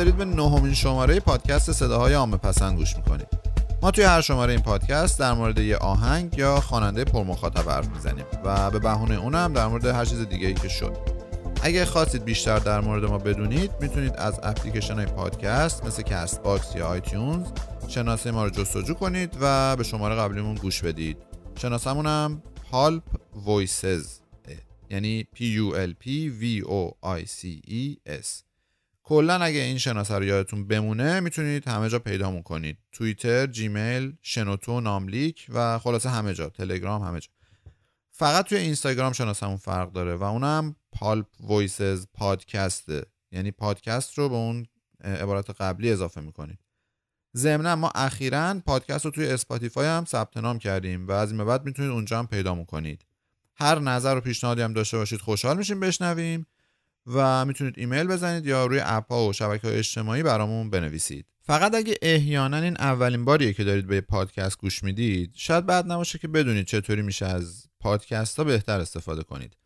دارید به نهمین شماره پادکست صداهای عامه پسند گوش می‌کنید. ما توی هر شماره این پادکست در مورد یه آهنگ یا خواننده پرمخاطب حرف می‌زنیم و به بهونه اونم در مورد هر چیز دیگه ای که شد. اگه خواستید بیشتر در مورد ما بدونید می‌تونید از اپلیکیشن های پادکست مثل Castbox یا iTunes شناسه ما رو جستجو کنید و به شماره قبلیمون گوش بدید. شناسمونم Pulp Voices یعنی P U L P V O I C E S. کلا اگه این شناسه رو یادتون بمونه می‌تونید همه جا پیدامون کنید توییتر، جیمیل، شنوتو، ناملیک و خلاصه همه جا. تلگرام همه جا. فقط توی اینستاگرام شناسمون فرق داره و اونم Pulp Voices Podcast ه یعنی پادکست رو به اون عبارت قبلی اضافه می‌کنید. ضمنا ما اخیرا پادکست رو توی اسپاتیفای هم ثبت نام کردیم و از این بعد می‌تونید اونجا هم پیدا کنید هر نظر و پیشنهادی هم داشته باشید خوشحال میشیم بشنویم. و می‌تونید ایمیل بزنید یا روی اپ ها و شبکه های اجتماعی برامون بنویسید. فقط اگه احیانا این اولین باریه که دارید به پادکست گوش می‌دید شاید بد نباشه که بدونید چطوری میشه از پادکست ها بهتر استفاده کنید.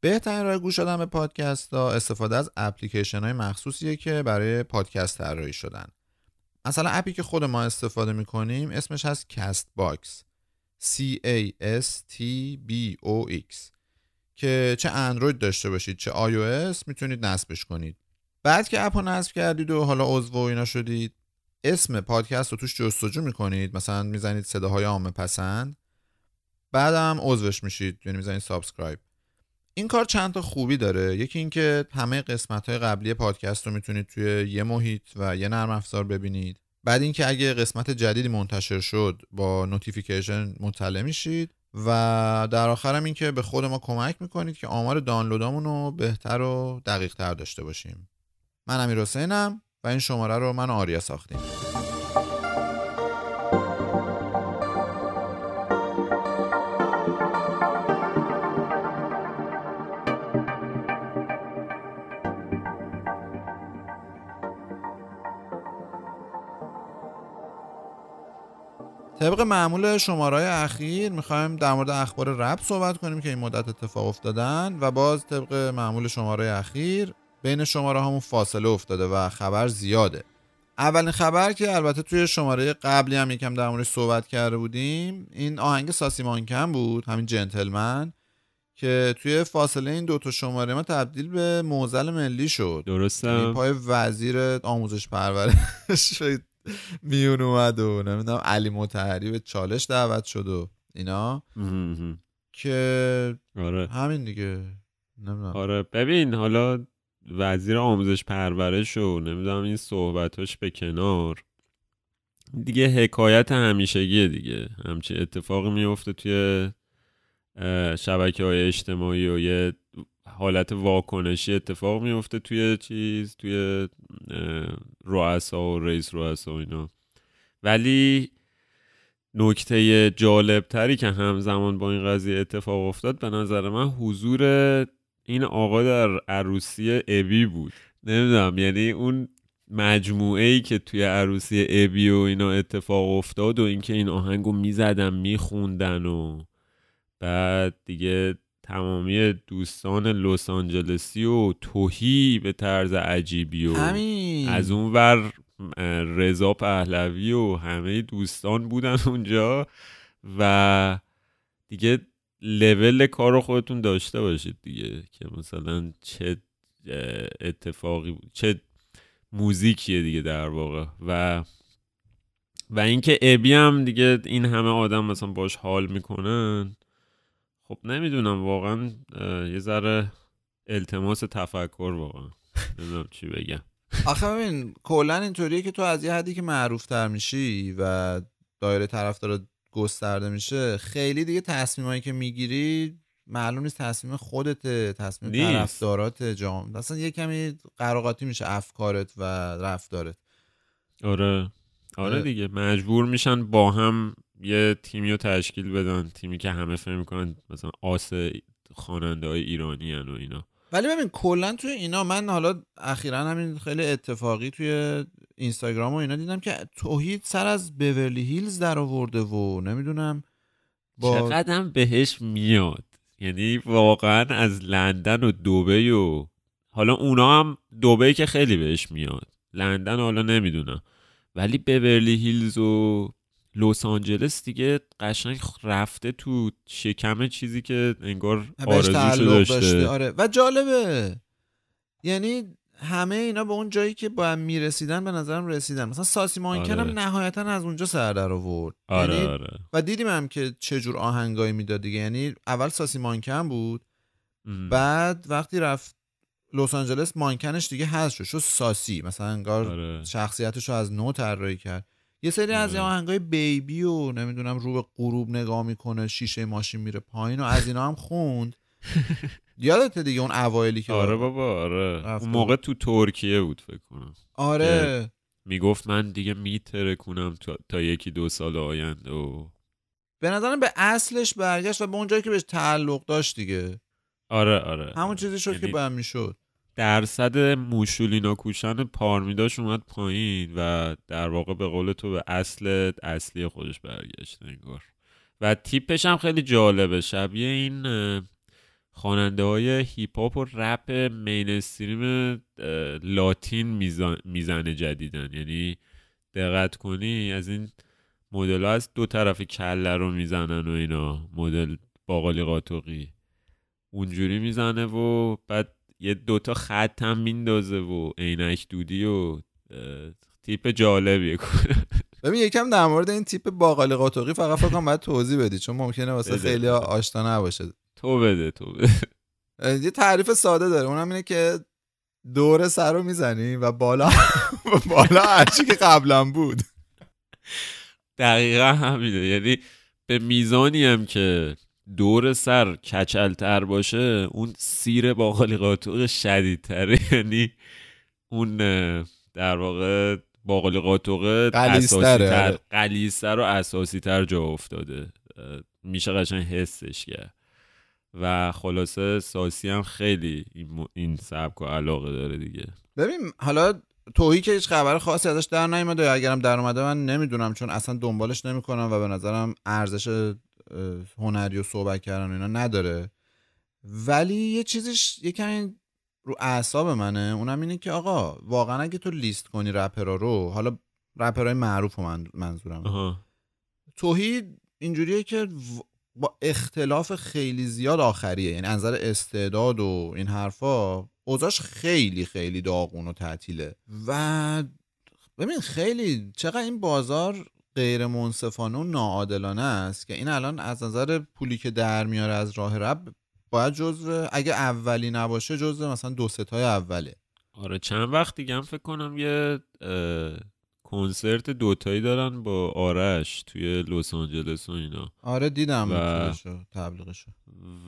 بهترین راه گوش دادن به پادکست ها استفاده از اپلیکیشن های مخصوصیه که برای پادکست طراحی شدن. مثلا اپی که خود ما استفاده می‌کنیم اسمش هست Castbox C A S T B O X. که چه اندروید داشته باشید چه iOS می‌تونید نصبش کنید. بعد که اپ رو نصب کردید و حالا عضو و اینا شدید اسم پادکست رو توش جستجو می‌کنید. مثلا می‌زنید صداهای عامه پسند. بعدم عضوش میشید یعنی می‌زنید subscribe. این کار چند تا خوبی داره. یکی اینکه همه قسمت های قبلی پادکست رو می‌تونید توی یه محیط و یه نرم افزار ببینید. بعد اینکه اگه قسمت جدیدی منتشر شد با notification مطلع میشید. و در آخرم اینکه به خود ما کمک می‌کنید که آمار دانلودامون رو بهتر و دقیق تر داشته باشیم. من امیر حسینم و این شماره رو من آریا ساختیم. طبق معمول شماره اخیر می‌خوایم در مورد اخبار رپ صحبت کنیم که این مدت اتفاق افتادن و باز طبق معمول شماره اخیر بین شماره همون فاصله افتاده و خبر زیاده. اولین خبر که البته توی شماره قبلی هم یکم در موردش صحبت کرده بودیم این آهنگ ساسی مانکن بود همین جنتلمن که توی فاصله این دوتا شماره ما تبدیل به موزل ملی شد. درسته. پای وزیر آموزش پرورش. میون اومد و نمی‌دونم علی متحری به چالش دعوت شد و اینا. که آره. همین دیگه. نمی‌دونم. آره. ببین حالا وزیر آموزش پرورش و نمی‌دونم این صحبتاش به کنار. دیگه حکایت همیشگیه دیگه. همچی اتفاقی میفته توی شبکه های اجتماعی و یه حالت واکنشی اتفاق میفته توی چیز توی رؤسا و رئیس رؤسا و اینا. ولی نکته جالب تری که همزمان با این قضیه اتفاق افتاد به نظر من حضور این آقا در عروسی ابی بود. نمی‌دونم یعنی اون مجموعه ای که توی عروسی ابی و اینا اتفاق افتاد و اینکه این آهنگو می‌زدن میخوندن و بعد دیگه تمامی دوستان لس آنجلسی و توهی به طرز عجیبی و همین. از اون ور رضا پهلوی و همه دوستان بودن اونجا و دیگه لول کار رو خودتون داشته باشید دیگه که مثلا چه اتفاقی بود چه موزیکیه دیگه در واقع و و اینکه ابی هم دیگه این همه آدم مثلا باش حال می‌کنن خب نمی‌دونم واقعا یه ذره التماس تفکر واقعا. نمی‌دونم چی بگم. آخه ببین کلا اینطوریه که تو از یه حدی که معروف تر میشی و دایره طرفدار گسترده میشه خیلی دیگه تصمیمایی که می‌گیری معلوم نیست تصمیم خودت تصمیم طرفدارات جام اصلا یه کمی قراقاتی میشه افکارت و رفتارت. آره آره. دیگه. مجبور میشن با هم یه تیمی رو تشکیل بدن تیمی که همه فهم می‌کنن مثلا آس خواننده های ایرانی هن و اینا. ولی ببین کلا توی اینا من حالا اخیرا همین خیلی اتفاقی توی اینستاگرام و اینا دیدم که توحید سر از بورلی هیلز در آورده و نمی‌دونم با... چقدر بهش میاد. یعنی واقعا از لندن و دوبه و حالا اونا هم دوبه که خیلی بهش میاد. لندن حالا نمی‌دونم. ولی بورلی هیلز و لس آنجلس دیگه قشنگ رفته تو شکم چیزی که انگار آرزوشو داشته. آره. و جالبه. یعنی همه اینا به اون جایی که با هم می‌رسیدن به نظرم رسیدن. مثلا ساسی مانکن هم آره. نهایتا از اونجا سر در آورد. آره یعنی آره. و دیدیم هم که چه جور آهنگایی می‌داد دیگه. یعنی اول ساسی مانکن بود بعد وقتی رفت لس آنجلس مانکنش دیگه هست شد. شد ساسی. مثلا انگار آره. شخصیتش رو از نو طراحی کرد. یه سری از آره. آهنگای بیبی و نمی‌دونم رو به غروب نگاه می‌کنه شیشه ماشین میره پایین و از اینا هم خوند. یادته دیگه اون اوایلی که آره بابا آره. اون موقع تو ترکیه بود فکر کنم. آره. می‌گفت من دیگه میتره کنم تا, یکی دو سال آینده و به نظرم به اصلش برگشت و به اون جایی که بهش تعلق داشت دیگه. آره آره همون چیزی شد که یعنی باید می‌شد. درصد موشولینا کوشن پارمیداش اومد پایین و در واقع به قول تو به اصل اصلی خودش برگشت انگار. و تیپش هم خیلی جالبه. شبیه این خواننده های هیپ هاپ و رپ مینستریم لاتین می‌زنه جدیدن یعنی دقت کنی از این مدل ها از دو طرف کله رو می‌زنن و اینا. مدل باقالی قاطقی اونجوری می‌زنه و بعد یه دوتا خط هم میندازه و عینک دودی و تیپ جالبیه. ببین یکم در مورد این تیپ باقالی قاطقی فقط فکر کنم باید توضیح بدی چون ممکنه واسه خیلی آشنا نباشه. تو بده تو بده. یه تعریف ساده داره. اونم اینه که دور سر رو می‌زنی و بالا بالا هرچی که قبلا بود. دقیقا همینه. یعنی به میزانی هم که دور سر کچلتر باشه اون سیر باقالی قاطق شدیدتره. یعنی اون در واقع باقالی قاطق اساسی تر قلیستر و اساسی تر جا افتاده. میشه قشنگ حسش کرد. و خلاصه ساسی هم خیلی این, این سبک و علاقه داره دیگه. ببین حالا توهی که هیچ خبر خاصی ازش در نیومده اگرم در اومده من نمی‌دونم چون اصلا دنبالش نمی‌کنم و به نظرم ارزش هنری و صحبت کردن و اینا نداره. ولی یه چیزش یکم رو اعصاب منه اونم اینه که آقا واقعا اگه تو لیست کنی رپرا رو حالا رپرای معروف من منظورم. توهی اینجوریه که با اختلاف خیلی زیاد آخریه. یعنی نظر استعداد و این حرفا اوضاش خیلی خیلی داغون و تعطیله. و ببین خیلی چقدر این بازار غیر منصفانه و ناعادلانه است که این الان از نظر پولی که در میاره از راه رب باید جزو اگه اولی نباشه جزو مثلا دو ستای اوله. آره چند وقت دیگه هم فکر کنم یه کنسرت دوتایی دارن با آرش توی لس آنجلس و اینا. آره دیدم و... تبلیغشو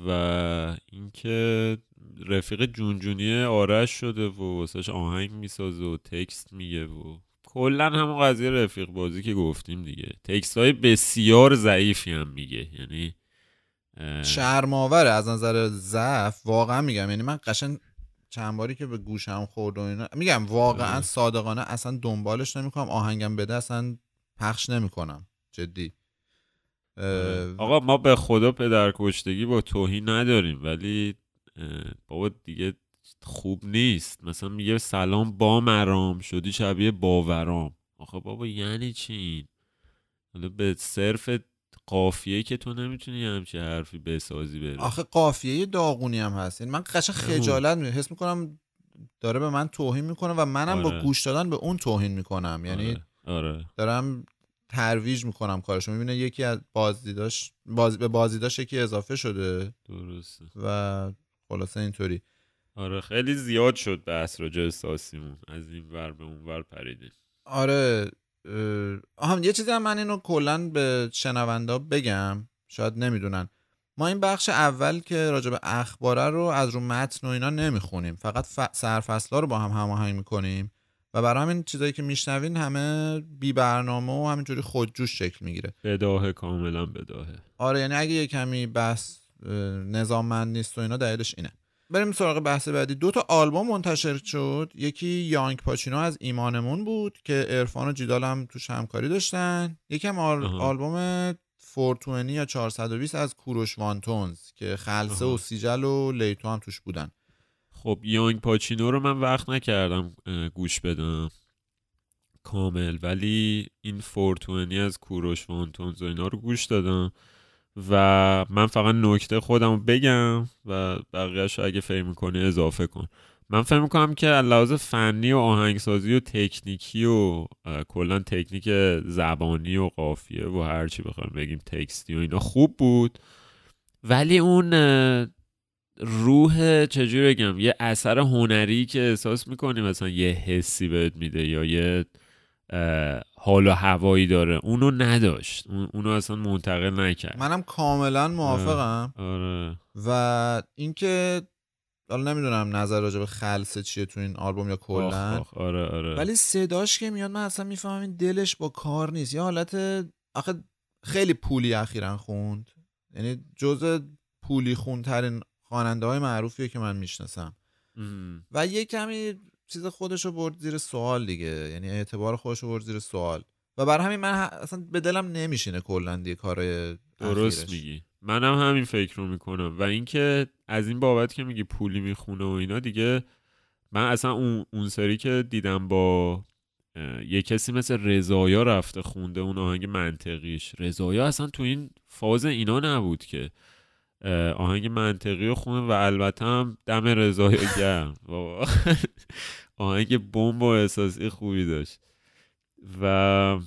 و اینکه رفیق جونجونی آرش شده و واسش آهنگ می‌سازه و تکست میگه و کلا همون قضیه رفیق بازی که گفتیم دیگه. تکست های بسیار ضعیفی هم میگه. یعنی شرماوره از نظر ضعف واقعا میگم. یعنی من قشن چند باری که به گوشم خورد و اینا میگم واقعا آره. صادقانه اصلا دنبالش نمی‌کنم. آهنگم بده اصلا پخش نمی‌کنم. جدی. آقا ما به خدا پدر کشتگی با توهین نداریم. ولی بابا دیگه خوب نیست. مثلا میگه سلام با مرام شدی شبیه باورام. آخه بابا یعنی چی حالا به صرف قافیه که تو نمی‌تونی همچی حرفی بسازی بره. آخه قافیه داغونی هم هست. یعنی من قشن خجالت می حس می‌کنم داره به من توهین می‌کنه و منم با آره. گوش دادن به اون توهین می‌کنم. یعنی آره. آره. دارم ترویج می‌کنم کارشو. می‌بینه یکی از بازدیداش باز... به بازدیداش یکی اضافه شده. درسته. و خلاصه اینطوری. آره خیلی زیاد شد بحث راجع ساسیمون. از این ور به اون ور پریده آره هم یه چیزی هم من اینو کلا به شنوندا بگم. شاید نمی‌دونن. ما این بخش اول که راجع به اخباره رو از رو متن و اینا نمی‌خونیم. فقط ف... سرفصلا رو با هم هماهنگ می‌کنیم. و برای همین چیزایی که میشنوین همه بی برنامه و همینجوری خودجوش شکل می‌گیره. بداهه کاملا بداهه. آره یعنی اگه یه کمی بحث نظاممند نیست و اینا دلیلش اینه. بریم سراغ بحث بعدی. دو تا آلبوم منتشر شد. یکی یانگ پاچینو از ایمانمون بود که ارفان و جیدال هم توش همکاری داشتن. یکم آل... آلبوم فورتونی یا 420 از کوروش وانتونز که خلصه و سیجل و لیتو هم توش بودن. خب یانگ پاچینو رو من وقت نکردم گوش بدم. کامل. ولی این فورتونی از کوروش وانتونز و اینا رو گوش دادم. و من فقط نکته خودم بگم و بقیهش اگه فکر می‌کنی اضافه کن. من فکر می‌کنم که لحاظ فنی و آهنگسازی و تکنیکی و کلا تکنیک زبانی و قافیه و هرچی بخوایم بگیم تکستی و اینا خوب بود. ولی اون روح چجوری بگم یه اثر هنری که احساس می‌کنی مثلا یه حسی بهت میده یا یه حال و هوایی داره. اونو نداشت. اونو اصلا منتقل نکرد. منم کاملا موافقم. آره. و اینکه حالا نمی‌دونم نظر راجع به خلصه چیه تو این آلبوم یا کلا. آره آره. ولی صداش که میاد من اصلا می‌فهمم این دلش با کار نیست. یه حالت آخه خیلی پولی اخیرا خوند. یعنی جز پولی خونترین خواننده های معروفیه که من می‌شناسم. و یه کمی چیز خودش رو برد زیر سوال دیگه یعنی اعتبار خودش رو برد زیر سوال. و بر همین من اصلا به دلم نمیشینه کلا دیگه کارای درست میگی. منم همین فکر رو می‌کنم. و اینکه از این بابت که میگی پولی می‌خونه و اینا دیگه من اصلا اون, اون سری که دیدم با یه کسی مثل رضایا رفته خونده اون آهنگ منطقیش. رضایا اصلا تو این فاز اینا نبود که آهنگ منطقی رو خونه و البته هم دم رضای گرم. آهنگ بمب و احساسی خوبی داشت. و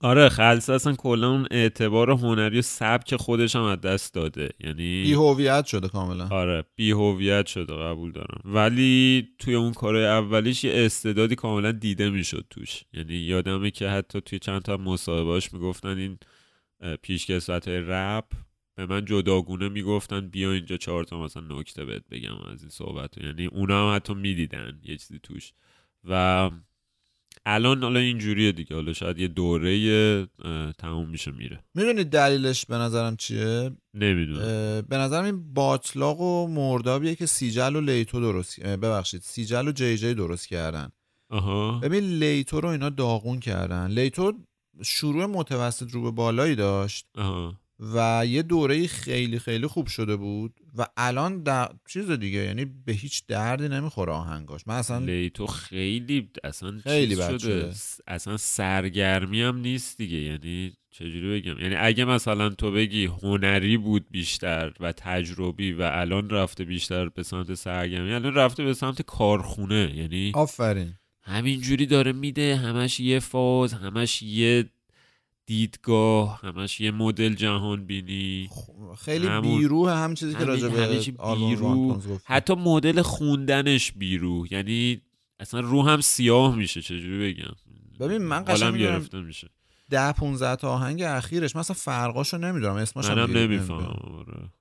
آره خلصه اصلا کلا اون اعتبار هنری و سبک خودش هم از دست داده. یعنی بی هویت شده کاملا. آره بی هویت شده قبول دارم. ولی توی اون کار اولیش یه استعدادی کاملا دیده می‌شد توش. یعنی یادمه که حتی توی چند تا مصاحبهاش می‌گفتن این پیشکسوت های رپ به من جداگونه می‌گفتن بیا اینجا چهار تا مثلا نکته بهت بگم از این صحبت یعنی اونا هم حتی می‌دیدن یه چیزی توش. و الان حالا اینجوریه دیگه. حالا شاید یه دوره تموم میشه میره. می‌دونی دلیلش به نظرم چیه؟ نمی‌دونم. به نظرم این باتلاق و مردابیه که سیجل و لیتو درست ببخشید سیجل و جی جی درست کردن. آها. ببین لیتو رو اینا داغون کردن. لیتو شروع متوسط رو به بالایی داشت. آها. و یه دوره خیلی خیلی خوب شده بود و الان در چیز دیگه یعنی به هیچ دردی نمی‌خوره آهنگاش. من اصلا لیتو خیلی اصلا خیلی شده. شده. اصلا سرگرمی هم نیست دیگه. یعنی چجوری بگم؟ یعنی اگه مثلا تو بگی هنری بود بیشتر و تجربی و الان رفته بیشتر به سمت سرگرمی الان رفته به سمت کارخونه. یعنی آفرین. همینجوری داره میده همش یه فاز همش یه دیدگاه. همش یه مدل جهان بینی خیلی همون- بیروه هم چیزی که راجع به بیرو. حتی مدل خوندنش بیرو یعنی اصلا رو هم سیاه میشه چجوری بگم؟ ببین من قشنگ گرفته میشه. ده 15 تا آهنگ اخیرش. مثلا فرقاشو نمی‌دونم اسمش هم منم نمی‌فهمم. آره.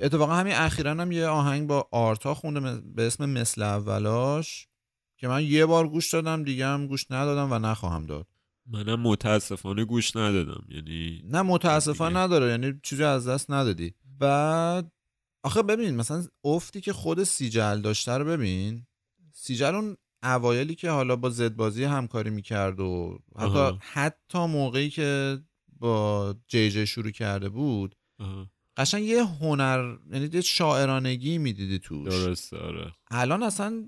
اتفاقا همین اخیرا هم یه آهنگ با آرتا خونده به اسم مثل اولاش که من یه بار گوش دادم دیگه هم گوش ندادم و نخواهم داد. منم متاسفانه گوش ندادم یعنی نه متاسفانه. نداره یعنی چیزی از دست ندادی بعد آخه ببین مثلا افتی که خود سیجل داشته رو ببین سیجل اون اوایلی که حالا با زدبازی همکاری می‌کرد و حتی آها. حتی موقعی که با جی جی شروع کرده بود. قشنگ یه هنر یعنی یه شاعرانگی می‌دیدی توش درسته آره الان اصلا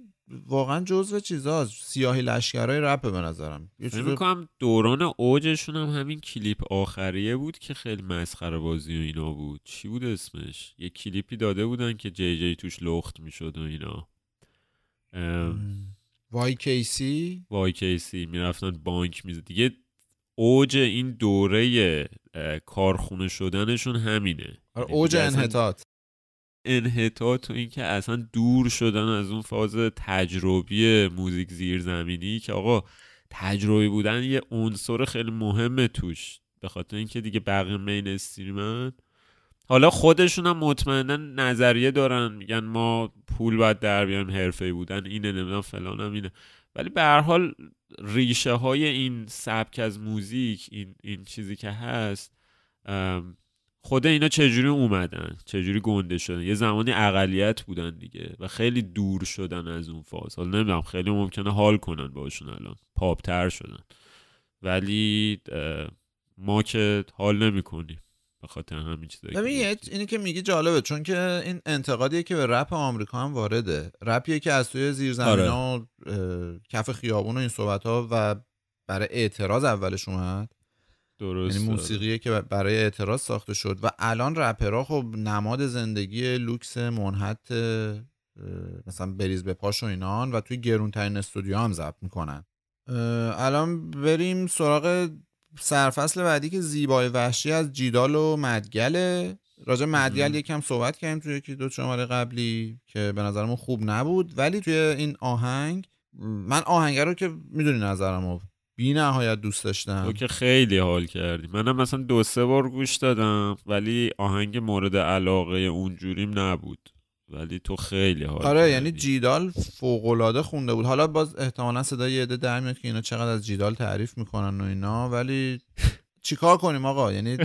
واقعا جزو چیزاست سیاهی لشکرهای رپه به نظرم. یه چیز می‌کنم دوران اوجشون هم همین کلیپ آخریه بود که خیلی مسخره بازی و اینا بود. چی بود اسمش؟ یه کلیپی داده بودن که جی جی توش لخت می‌شد و اینا. وای کیسی؟ وای کیسی. می‌رفتن بانک می‌زد دیگه اوج این دوره کارخونه شدنشون همینه. آره، یعنی اوج انحطاط. انحطاط و اینکه اصلا دور شدن از اون فاز تجربی موزیک زیرزمینی که آقا تجربی بودن یه عنصر خیلی مهمه توش. به خاطر اینکه دیگه بقیه مین استریمن حالا خودشون هم مطمئنا نظریه دارن میگن ما پول باید در بیایم حرفه بودن اینه نمی‌دونم فلان هم اینه. ولی به هر حال ریشه های این سبک از موزیک این, این چیزی که هست خود اینا چجوری اومدن؟ چجوری گنده شدن؟ یه زمانی اقلیت بودن دیگه و خیلی دور شدن از اون فاز. حالا نمی‌دونم خیلی ممکنه حال کنن باشون الان. پاپتر شدن. ولی ما که حال نمی کنیم به خاطر همین چیزایی ببین اینی که میگی جالبه چون که این انتقادیه که به رپ آمریکا هم وارده. رپیه که از توی زیر زمین ها آره. کف خیابون و این صحبت ها و برای اعتراض اولش اومد. درست یعنی موسیقیه که برای اعتراض ساخته شد. و الان رپرها خب نماد زندگی لوکس منحت مثلا بریز به پاش و اینان و توی گرونترین استودیو هم ضبط می‌کنن. الان بریم سراغ سرفصل بعدی که زیبای وحشی از جیدال و مدگله راجع مدگل یکم صحبت کردیم توی یکی دو شماره قبلی که به نظرمون خوب نبود. ولی توی این آهنگ من آهنگ رو که می‌دونی نظرمو بی نهایت دوست داشتم. تو که خیلی حال کردی. منم مثلا دو سه بار گوش دادم ولی آهنگ مورد علاقه اونجوریم نبود. ولی تو خیلی حال آره یعنی جیدال فوق خونده بود. حالا باز احتمالا صدای یه عده در میاد که اینا چقدر از جیدال تعریف می‌کنن و اینا ولی چیکار کنیم آقا؟ یعنی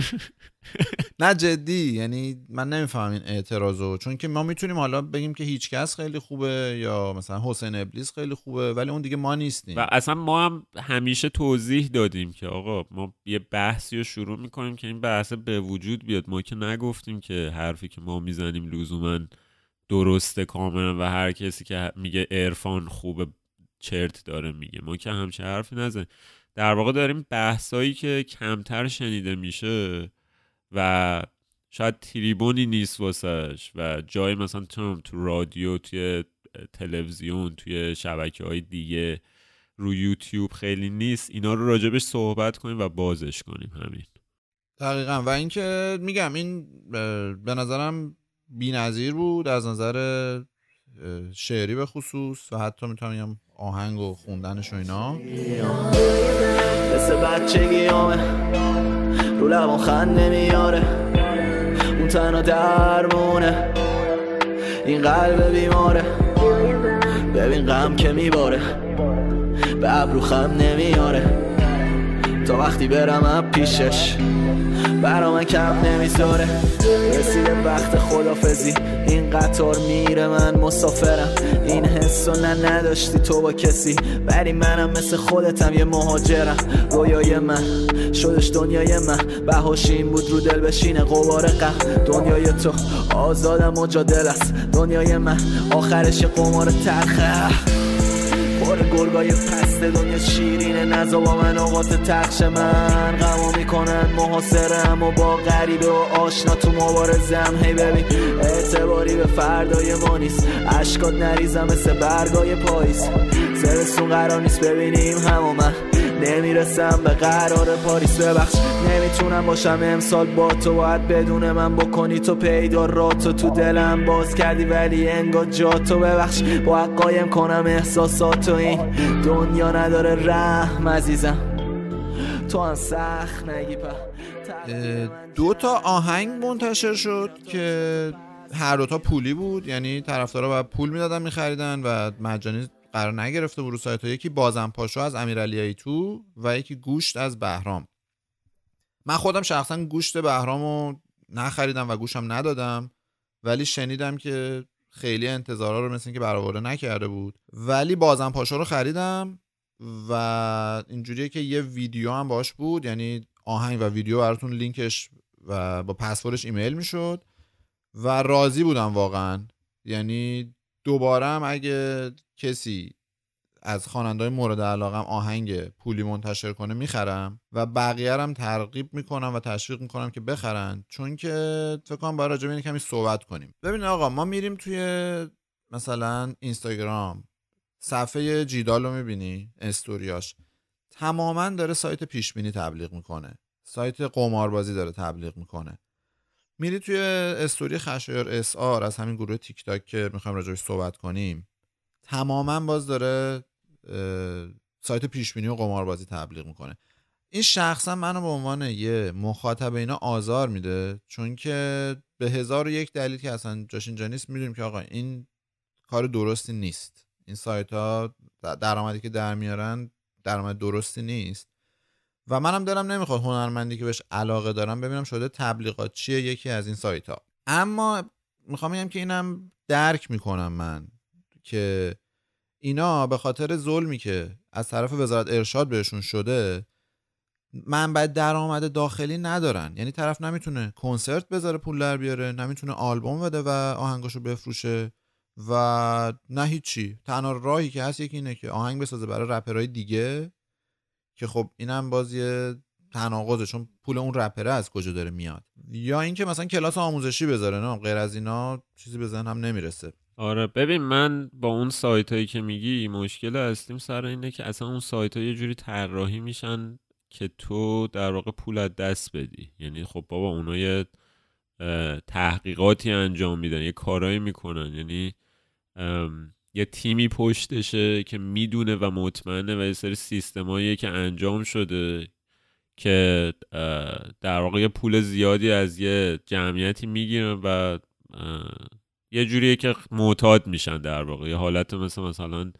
نه جدی. یعنی من نمی‌فهمم این اعتراضو چون که ما می‌تونیم حالا بگیم که هیچکس خیلی خوبه یا مثلا حسین ابلیس خیلی خوبه ولی اون دیگه ما نیستیم. و اصلا ما هم همیشه توضیح دادیم که آقا ما یه بحثی رو شروع می‌کنیم که این بحث به وجود بیاد. ما که نگفتیم که حرفی که ما می‌زنیم لزوما درسته کاملا. و هر کسی که میگه عرفان خوبه چرت داره میگه. ما که همچه حرفی نزن در واقع داریم بحثایی که کمتر شنیده میشه و شاید تریبونی نیست واسش و جای مثلا تو تو رادیو توی تلویزیون توی شبکه های دیگه رو یوتیوب خیلی نیست. اینا رو راجبش صحبت کنیم و بازش کنیم. همین. دقیقا. و اینکه میگم این به نظرم نظیر بود از نظر شعری به خصوص و حتی می‌تونم آهنگ و خوندنش و اینا. مثل بچگی رو لبان خند نمیاره. اون تنها درمونه این قلب بیماره. ببین غم که میباره به ابرو خم نمیاره. تا وقتی برم پیشش. برا من کم نمی‌ذاره. رسیده وقت خدافزی. این قطار میره من مسافرم. این حسو نه نداشتی تو با کسی. ولی منم مثل خودتم یه مهاجرم. رویای من شدش دنیای من. بهاش این بود رو دل بشینه قبار قم دنیای تو آزادم و جادل است. دنیای من آخرش قمار ترخه پر گرگای پست دنیا شیرینه. نزا با من آقات تخش من. غما می‌کنن محاصرم و با غریب و آشنا تو مبارزم. هی ببین اعتباری به فردای ما نیست. اشکات نریزم مثل برگای پاییز. سرستون قرار نیست ببینیم همو نمی‌رسم به قرار پاریس ببخش. نمی‌تونم باشم امسال با تو. باید بدون من بکنی تو پیدا راتو. تو دلم باز کردی ولی انگار جا تو. ببخش. با قایم کنم احساساتو. این دنیا نداره رحم عزیزم. تو هم سخت نگی دو تا آهنگ منتشر شد که هر دوتا پولی بود. یعنی طرفدارا باید پول می‌دادن میخریدن و مجانی قرار نگرفته بود رو سایت ها. یکی بازم پاشو از امیرعلی تو و یکی گوشت از بهرام. من خودم شخصا گوشت بهرام رو نخریدم و گوشم ندادم ولی شنیدم که خیلی انتظارا رو مثل که برآورده نکرده بود. ولی بازم پاشو رو خریدم و اینجوریه که یه ویدیو هم باش بود یعنی آهنگ و ویدیو براتون لینکش و با پسوردش ایمیل می‌شد و راضی بودم واقعا. یعنی دوباره هم اگه کسی از خواننده‌های مورد علاقم آهنگ پولی منتشر کنه می‌خرم و بقیه هم ترغیب می‌کنم و تشویق می‌کنم که بخرن چون که فکر کنم باید راجع کمی صحبت کنیم. ببین آقا ما میریم توی مثلا اینستاگرام صفحه جیدال رو می‌بینی استوریاش. تماما داره سایت پیشبینی تبلیغ می‌کنه. سایت قماربازی داره تبلیغ می‌کنه. میری توی استوری خشایر SR از همین گروه تیک تاک که می‌خوایم راجعش صحبت کنیم تماما باز داره سایت پیشبینی و قماربازی تبلیغ می‌کنه. این شخصا منو به عنوان یه مخاطب اینا آزار میده چون که به هزار و یک دلیل که اصلا جاش اینجا نیست می‌دونیم که آقا این کار درستی نیست. این سایت ها درآمدی که در میارن درآمد درستی نیست. و منم دارم نمی‌خواد هنرمندی که بهش علاقه دارم ببینم شده تبلیغات چیه یکی از این سایت ها اما می‌خوام بگم که اینم درک می‌کنم من که اینا به خاطر ظلمی که از طرف وزارت ارشاد بهشون شده منبع درآمد داخلی ندارن. یعنی طرف نمی‌تونه کنسرت بذاره پول در بیاره نمی‌تونه آلبوم بده و آهنگاشو بفروشه و نه هیچی. تنها راهی که هست یکی اینه که آهنگ بسازه برای رپرهای دیگه. که خب اینم بازی تناقضه چون پول اون رپره از کجا داره میاد؟ یا اینکه مثلا کلاس آموزشی بذاره نه غیر از اینا چیزی به هم نمی‌رسه. آره ببین من با اون سایت هایی که میگی مشکل اصلیم سر اینه که اصلا اون سایت ها یه جوری طراحی میشن که تو در واقع پول از دست بدی. یعنی خب بابا اونا یه تحقیقاتی انجام میدن یه کارایی می‌کنن. یعنی یه تیمی پشتشه که می‌دونه و مطمئنه و یه سری سیستمایی که انجام شده که در واقع پول زیادی از یه جمعیتی می‌گیرن و یه جوریه که معتاد میشن در واقع. یه حالت مثل مثلا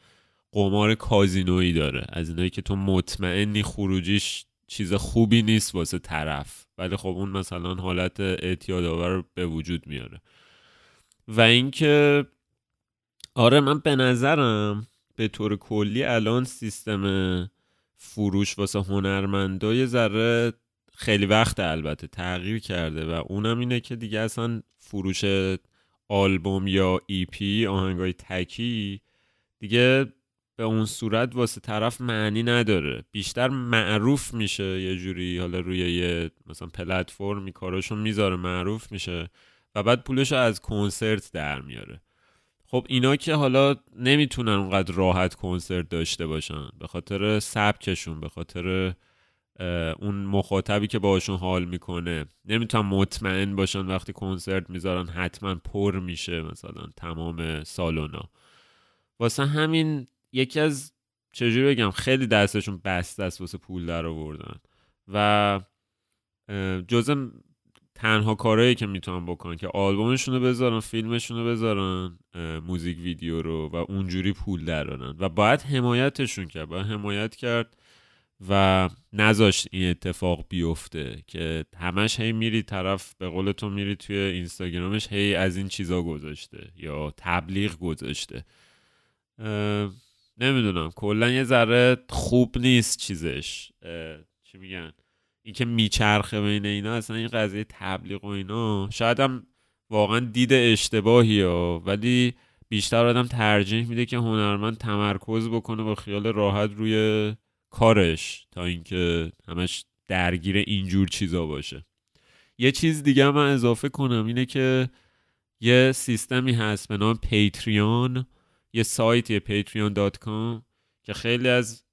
قمار کازینویی داره. از اینایی که تو مطمئنی خروجیش چیز خوبی نیست واسه طرف. ولی خب اون مثلا حالت اعتیاد آور به وجود میاره. و اینکه آره من به نظرم به طور کلی الان سیستم فروش واسه هنرمندا یه ذره خیلی وقت البته تغییر کرده و اونم اینه که دیگه اصلا فروش آلبوم یا ای پی آهنگای تکی دیگه به اون صورت واسه طرف معنی نداره. بیشتر معروف میشه یه جوری حالا روی یه مثلا پلتفرمی کاراشو می‌ذاره معروف میشه و بعد پولشو از کنسرت در میاره. خب اینا که حالا نمی‌تونن اونقدر راحت کنسرت داشته باشن. به خاطر سبکشون به خاطر اون مخاطبی که باشون حال می‌کنه. نمی‌تونن مطمئن باشن وقتی کنسرت می‌ذارن حتما پر میشه مثلا تمام سالونا واسه همین یکی از چجوری بگم خیلی دستشون بسته است واسه پول در آوردن و جزء تنها کارهایی که می‌تونن بکنن که آلبومشون رو بذارن فیلمشون رو بذارن موزیک ویدیو رو و اونجوری پول درارن و باید حمایتشون کرد باید حمایت کرد و نذاشت این اتفاق بیفته که همش هی میری طرف به قول تو میری توی اینستاگرامش هی از این چیزا گذاشته یا تبلیغ گذاشته. نمی‌دونم کلا یه ذره خوب نیست چیزش. چی میگن؟ اینکه میچرخه بین اینا اصلا این قضیه تبلیغ و اینا. شاید هم واقعا دید اشتباهی ها ولی بیشتر آدم ترجیح میده که هنرمند تمرکز بکنه با خیال راحت روی کارش تا اینکه همش درگیر اینجور چیزا باشه. یه چیز دیگه من اضافه کنم اینه که یه سیستمی هست به نام پیتریون یه سایتیه patreon.com که خیلی از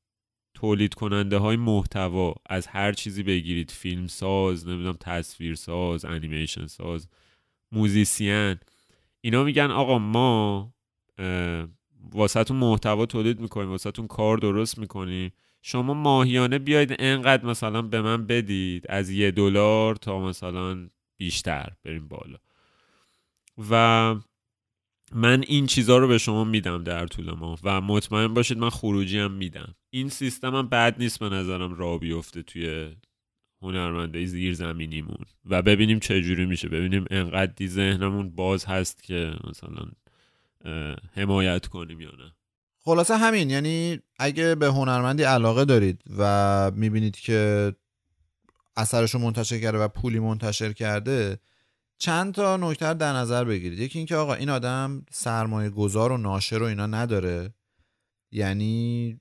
تولید کننده های محتوا از هر چیزی بگیرید. فیلم ساز نمی‌دونم تصویر ساز انیمیشن ساز موزیسین. اینا میگن آقا ما واسهتون محتوا تولید می‌کنیم واسهتون کار درست می‌کنیم. شما ماهیانه بیاید انقدر مثلا به من بدید از یه دلار تا مثلا بیشتر بریم بالا. و من این چیزها رو به شما میدم در طول ما و مطمئن باشید من خروجی هم میدم. این سیستم هم بد نیست به نظرم را بیفته توی هنرمنده زیر زمینیمون. و ببینیم چه جوری میشه. ببینیم انقدر ذهنمون باز هست که مثلا حمایت کنیم یا نه. خلاصه همین یعنی اگه به هنرمندی علاقه دارید و می‌بینید که اثرشو منتشر کرده و پولی منتشر کرده چند تا نکته در نظر بگیرید. یکی اینکه آقا این آدم سرمایه گذار و ناشر و اینا نداره. یعنی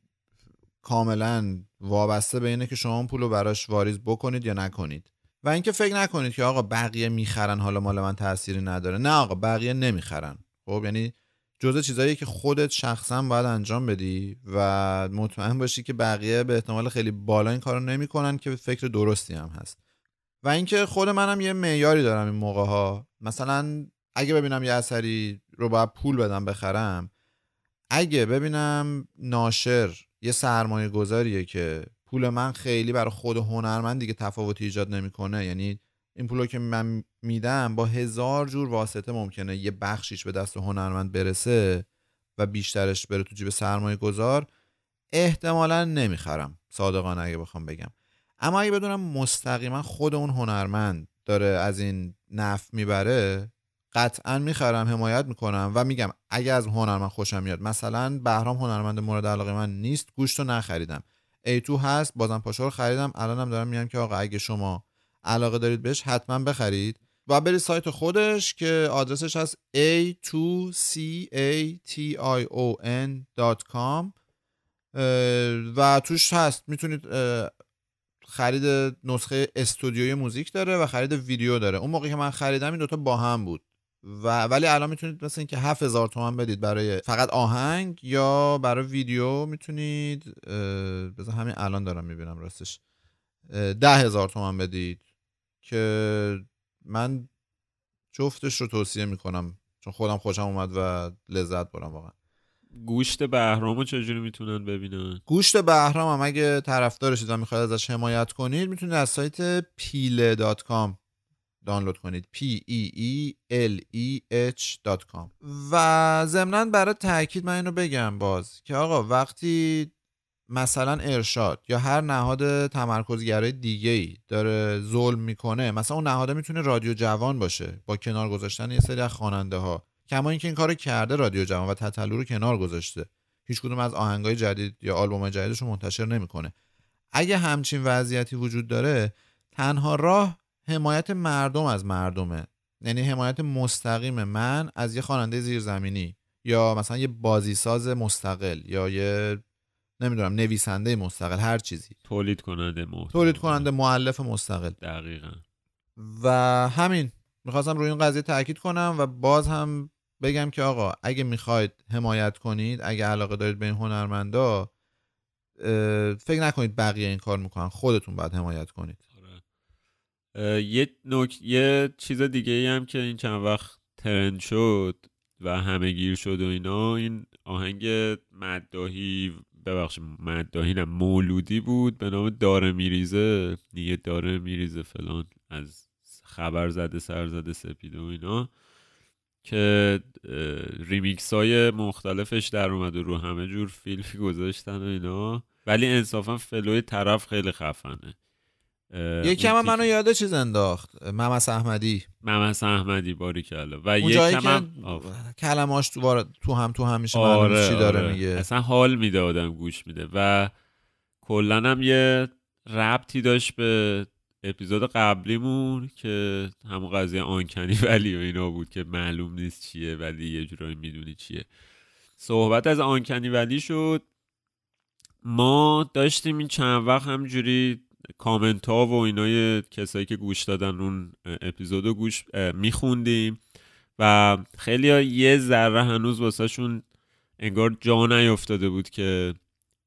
کاملا وابسته به اینه که شما پول رو براش واریز بکنید یا نکنید. و اینکه فکر نکنید که آقا بقیه می‌خرن حالا مال من تأثیری نداره. نه آقا بقیه نمی‌خرن. خب یعنی جزء چیزایی که خودت شخصا باید انجام بدی و مطمئن باشی که بقیه به احتمال خیلی بالا این کارو نمی‌کنن که فکر درستی هم هست. و اینکه خود منم یه معیاری دارم این موقع ها مثلا اگه ببینم یه اثری رو باید پول بدم بخرم اگه ببینم ناشر یه سرمایه گذاریه که پول من خیلی برای خود هنرمند دیگه تفاوتی ایجاد نمی‌کنه یعنی این پولو که من میدم با هزار جور واسطه ممکنه یه بخشیش به دست هنرمند برسه و بیشترش بره تو جیب سرمایه گذار احتمالا نمی‌خرم صادقانه اگه بخوام بگم. اما اگه بدونم مستقیما خود اون هنرمند داره از این نف می‌بره قطعا می‌خرم حمایت می‌کنم و میگم اگه از هنرمند خوشم میاد. مثلا بهرام هنرمند مورد علاقه من نیست گوشت رو نخریدم. A2 هست بازم پاشا رو خریدم. الانم دارم میگم که آقا اگه شما علاقه دارید بهش حتما بخرید. و برید سایت خودش که آدرسش هست a2cation.com و توش هست. می‌تونید خرید نسخه استودیوی موزیک داره و خرید ویدیو داره. اون موقع که من خریدم این دوتا با هم بود. و ولی الان می‌تونید مثل اینکه 7000 تومان بدید برای فقط آهنگ یا برای ویدیو می‌تونید بذار همین الان دارم می‌بینم راستش. ده هزار تومن بدید که من جفتش رو توصیه می‌کنم. چون خودم خوشم اومد و لذت برم واقعا. گوشت بهرامو چجوری می‌تونن ببینن؟ گوشت بهرام هم اگه طرفدارشید و می‌خواید ازش حمایت کنید می‌تونید از سایت پیله دات کام دانلود کنید. P e e l e h.com و ضمنا برای تاکید من اینو بگم باز که آقا وقتی مثلا ارشاد یا هر نهاد تمرکزگرای دیگه ای داره ظلم می‌کنه مثلا اون نهاده می‌تونه رادیو جوان باشه با کنار گذاشتن یه سری از خواننده ها کما اینکه این کارو کرده رادیو جوان و تتلو رو کنار گذاشته. هیچ کدوم از آهنگای جدید یا آلبوم جدیدش رو منتشر نمی‌کنه. اگه همچین وضعیتی وجود داره تنها راه حمایت مردم از مردمه. یعنی حمایت مستقیم من از یه خواننده زیرزمینی یا مثلا یه بازیساز مستقل یا یه نمی‌دونم نویسنده مستقل هر چیزی. تولید کننده محتوا تولید کننده معلف مستقل. دقیقا. و همین. می‌خواستم روی این قضیه تاکید کنم و باز هم بگم که آقا اگه می‌خواید حمایت کنید اگه علاقه دارید به این هنرمندا فکر نکنید بقیه این کار می‌کنن. خودتون باید حمایت کنید. یه نک... یه چیز دیگه ای هم که این چند وقت ترند شد و همه گیر شد و اینا این آهنگ مدداهی ببخشید مدداهی نه مولودی بود به نام داره میریزه دیگه داره میریزه فلان از خبر زده سر زده سپید و اینا. که ریمیکس های مختلفش در اومد و رو همه جور فیلفی گذاشتن و اینا. ولی انصافا فلوی طرف خیلی خفنه. یکم هم منو یاد چیز انداخت. ممس احمدی. ممس احمدی باری کلا و یکم هم کلماش تو, تو هم تو هم میشه آره چی داره آره. میگه. اصلا حال میده آدم گوش میده. و کلا هم یه ربطی داشت به اپیزود قبلیمون که همون قضیه آنکنی ولی و اینا بود که معلوم نیست چیه ولی یه جورایی می‌دونی چیه. صحبت از آنکنی ولی شد. ما داشتیم این چند وقت همجوری کامنت ها و اینای کسایی که گوش دادن اون اپیزود رو گوش میخوندیم و خیلی یه ذره هنوز واسهشون انگار جا نیافتاده بود که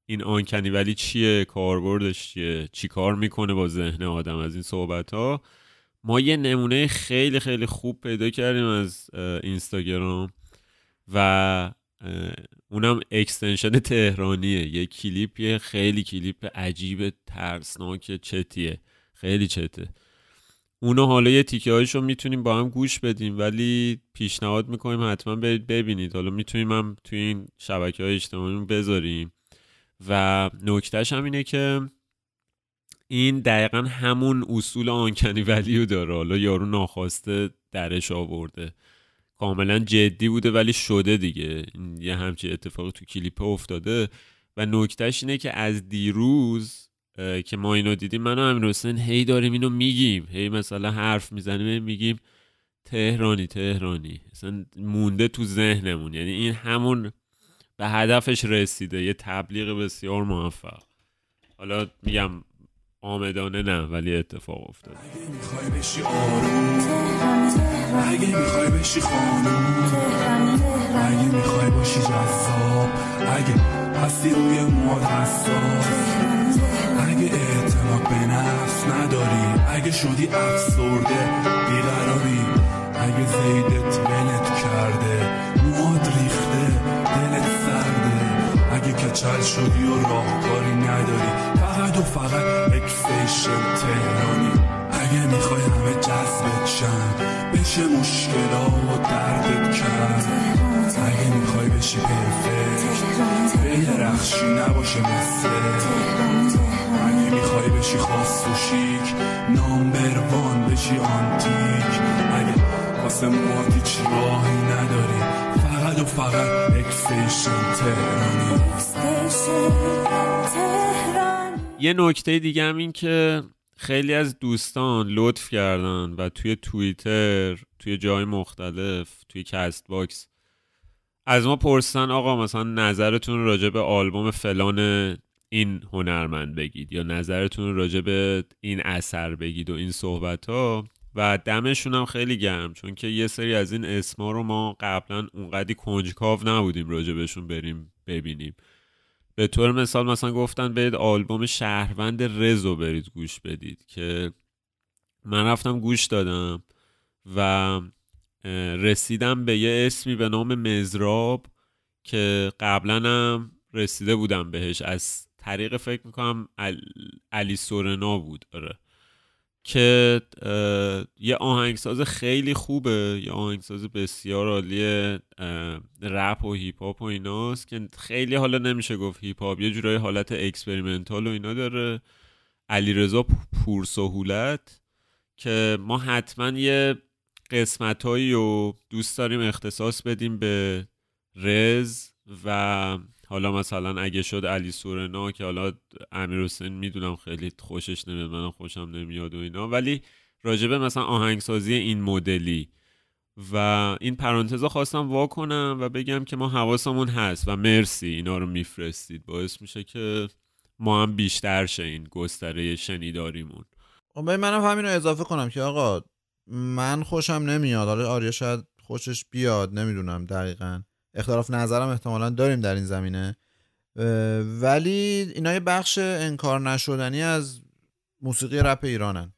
این آنکنی ولی چیه؟ کاربردش چیه؟ چی کار می‌کنه با ذهن آدم از این صحبت ها ما یه نمونه خیلی خیلی خوب پیدا کردیم از اینستاگرام و اونم اکستنشن تهرانیه. یه کلیپیه خیلی کلیپ عجیب ترسناک چتیه. خیلی چته. اونو حالا یه تیکه هایشو می‌تونیم با هم گوش بدیم ولی پیشنهاد می‌کنیم حتما ببینید. حالا می‌تونیم هم توی این شبکه های اجتماعی بذاریم. و نکتهش هم اینه که این دقیقا همون اصول آنکنی ولیو داره. حالا یارو ناخواسته درش آورده. کاملا جدی بوده ولی شده دیگه. یه همچی اتفاقی تو کلیپ افتاده. و نکتهش اینه که از دیروز که ما اینو دیدیم من و امیر حسین هی داریم اینو میگیم. هی مثلا حرف می‌زنیم میگیم تهرانی تهرانی. مثلا مونده تو ذهنمون. یعنی این همون به هدفش رسیده. یه تبلیغ بسیار موفق. حالا میگم آمدانه نه ولی اتفاق افتاد اگه می‌خوای بشی آروم اگه می‌خوای بشی خانوم اگه می‌خوای باشی جذاب اگه هستی روی مواد حساس اگه اعتماد به نفس نداری اگه شدی افسرده بیقراری اگه زیدت ولت کچل شدی و راهکاری نداری. فقط و فقط اکسیشن تهرانی. اگه می‌خوای همه جذبت شن بشه مشکلا و دردت کرد اگه می‌خوای بشی پرفکت به یه رخشی نباشه مثل. اگه می‌خوای بشی خاص و شیک نامبر وان بشی آنتیک. اگه واسه موات هیچ راهی نداری فقط و فقط یه نکته دیگه هم این که خیلی از دوستان لطف کردن و توی توییتر توی جای مختلف توی کست باکس از ما پرسن آقا مثلا نظرتون راجع به آلبوم فلان این هنرمند بگید یا نظرتون راجع به این اثر بگید و این صحبت ها و دمشون هم خیلی گرم چون که یه سری از این اسما رو ما قبلا اونقدی کنجکاو نبودیم راجع بهشون بریم ببینیم. به طور مثال مثلا گفتن برید آلبوم شهروند رزو برید گوش بدید که من رفتم گوش دادم و رسیدم به یه اسمی به نام مزراب که قبلا هم رسیده بودم بهش. از طریق فکر می‌کنم علی سورنا بود آره. که یه آهنگساز خیلی خوبه یه آهنگساز بسیار عالی رپ و هیپ هاپ و ایناست که خیلی حالا نمیشه گفت هیپ هاپ یه جورای حالت experimental و اینا داره. علیرضا پورسهولت که ما حتما یه قسمتهایی و دوست داریم اختصاص بدیم به رز و حالا مثلا اگه شد علی سورنا که حالا امیر حسین می‌دونم خیلی خوشش نمیاد منم خوشم نمیاد و اینا. ولی راجبه مثلا آهنگسازی این مدلی و این پرانتزا خواستم وا کنم و بگم که ما حواسمون هست و مرسی اینا رو میفرستید. باعث میشه که ما هم بیشتر شه این گستره شنیداریمون. خب منم همین رو اضافه کنم که آقا من خوشم نمیاد. حالا آریا شاید خوشش بیاد نمی‌دونم دقیقا. اختلاف نظرم احتمالا داریم در این زمینه. ولی اینا یه بخش انکار نشدنی از موسیقی رپ ایرانن.